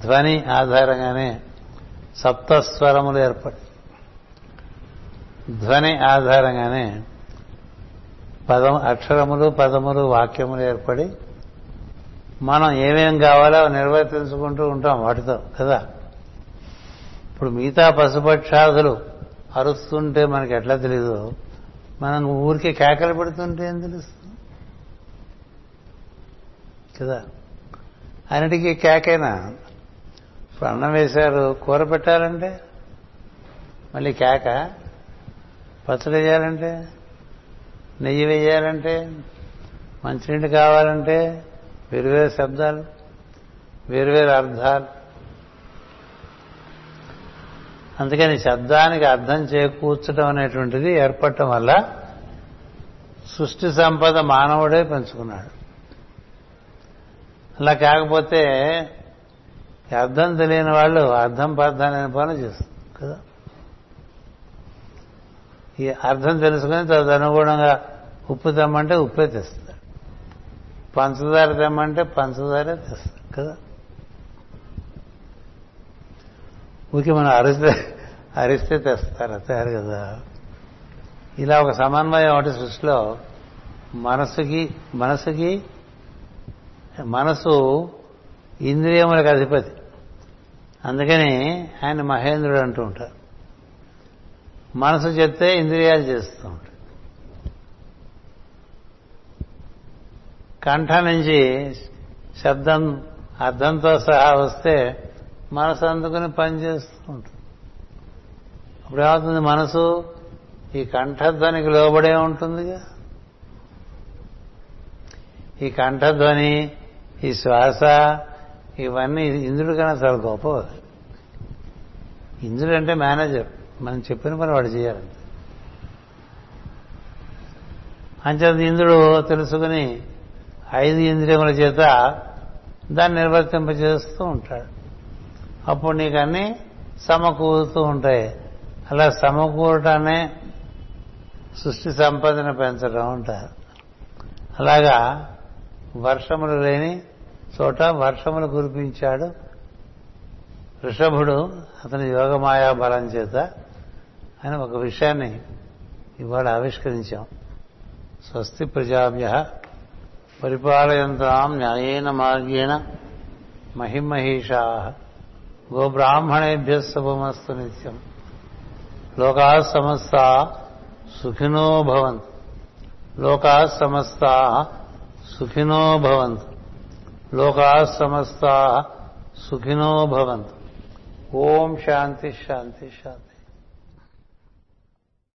ధ్వని ఆధారంగానే సప్తస్వరములు ఏర్పడి ధ్వని ఆధారంగానే పదం అక్షరములు పదములు వాక్యములు ఏర్పడి మనం ఏమేం కావాలో నిర్వర్తించుకుంటూ ఉంటాం వాటితో కదా? ఇప్పుడు మిగతా పశుపక్షాదులు అరుస్తుంటే మనకి ఎట్లా తెలీదు మనం ఊరికే కేకలు పెడుతుంటే ఏం తెలుస్తుంది? కదా? అన్నిటికీ కేకైనా. ఇప్పుడు అన్నం వేశారు కూర పెట్టాలంటే? మళ్ళీ కేక? పచ్చడి వేయాలంటే? నెయ్యి వేయాలంటే? మంచినీళ్ళు కావాలంటే? వేరువేరు శబ్దాలు వేరువేరు అర్థాలు. అందుకని శబ్దానికి అర్థం చేకూర్చడం అనేటువంటిది ఏర్పడటం వల్ల సృష్టి సంపద మానవుడే పెంచుకున్నాడు. అలా కాకపోతే అర్థం తెలియని వాళ్ళు అర్థం పర్థం పని పనులు చేస్తారు కదా? ఈ అర్థం తెలుసుకుని తదనుగుణంగా ఉప్పు తెమ్మంటే ఉప్పే తెస్తుంది పంచదార తెమ్మంటే పంచదారే తెస్తాం కదా? ఊరికి మనం అరిస్తే అరిస్తే తెస్తారు? తయారు కదా. ఇలా ఒక సమన్వయం ఒకటి సృష్టిలో మనసుకి మనసుకి మనసు ఇంద్రియములకు అధిపతి. అందుకని ఆయన మహేంద్రుడు అంటూ ఉంటారు. మనసు చెప్తే ఇంద్రియాలు చేస్తూ ఉంటారు. కంఠ నుంచి శబ్దం అర్థంతో సహా వస్తే మనసు అందుకుని పనిచేస్తూ ఉంటుంది అప్పుడు ఏమవుతుంది? మనసు ఈ కంఠధ్వనికి లోబడే ఉంటుందిగా. ఈ కంఠధ్వని ఈ శ్వాస ఇవన్నీ ఇంద్రుడి కన్నా చాలా గొప్ప ఇంద్రుడు అంటే మేనేజర్. మనం చెప్పిన పని వాడు చేయాలి అంచేది ఇంద్రుడు తెలుసుకుని ఐదు ఇంద్రియముల చేత దాన్ని నిర్వర్తింపజేస్తూ ఉంటాడు. అప్పుడు నీకు అన్నీ సమకూరుతూ ఉంటాయి. అలా సమకూరటానే సృష్టి సంపదను పెంచడం ఉంటారు అలాగా వర్షములు లేని చోట వర్షములు కురిపించాడు వృషభుడు అతని యోగమాయా బలం చేత అని ఒక విషయాన్ని ఇవాళ ఆవిష్కరించాం. స్వస్తి ప్రజాభ్య పరిపాలయంతాం న్యాయేన మార్గేణ మహిమహీషా గోబ్రాహ్మణేభ్య శుభమస్తు నిత్యం. లోకా సమస్త సుఖినో భవంతు. లోకా సమస్త సుఖినో భవంతు. లోకా సమస్త సుఖినో భవంతు. ఓం శాంతి శాంతి శాంతి.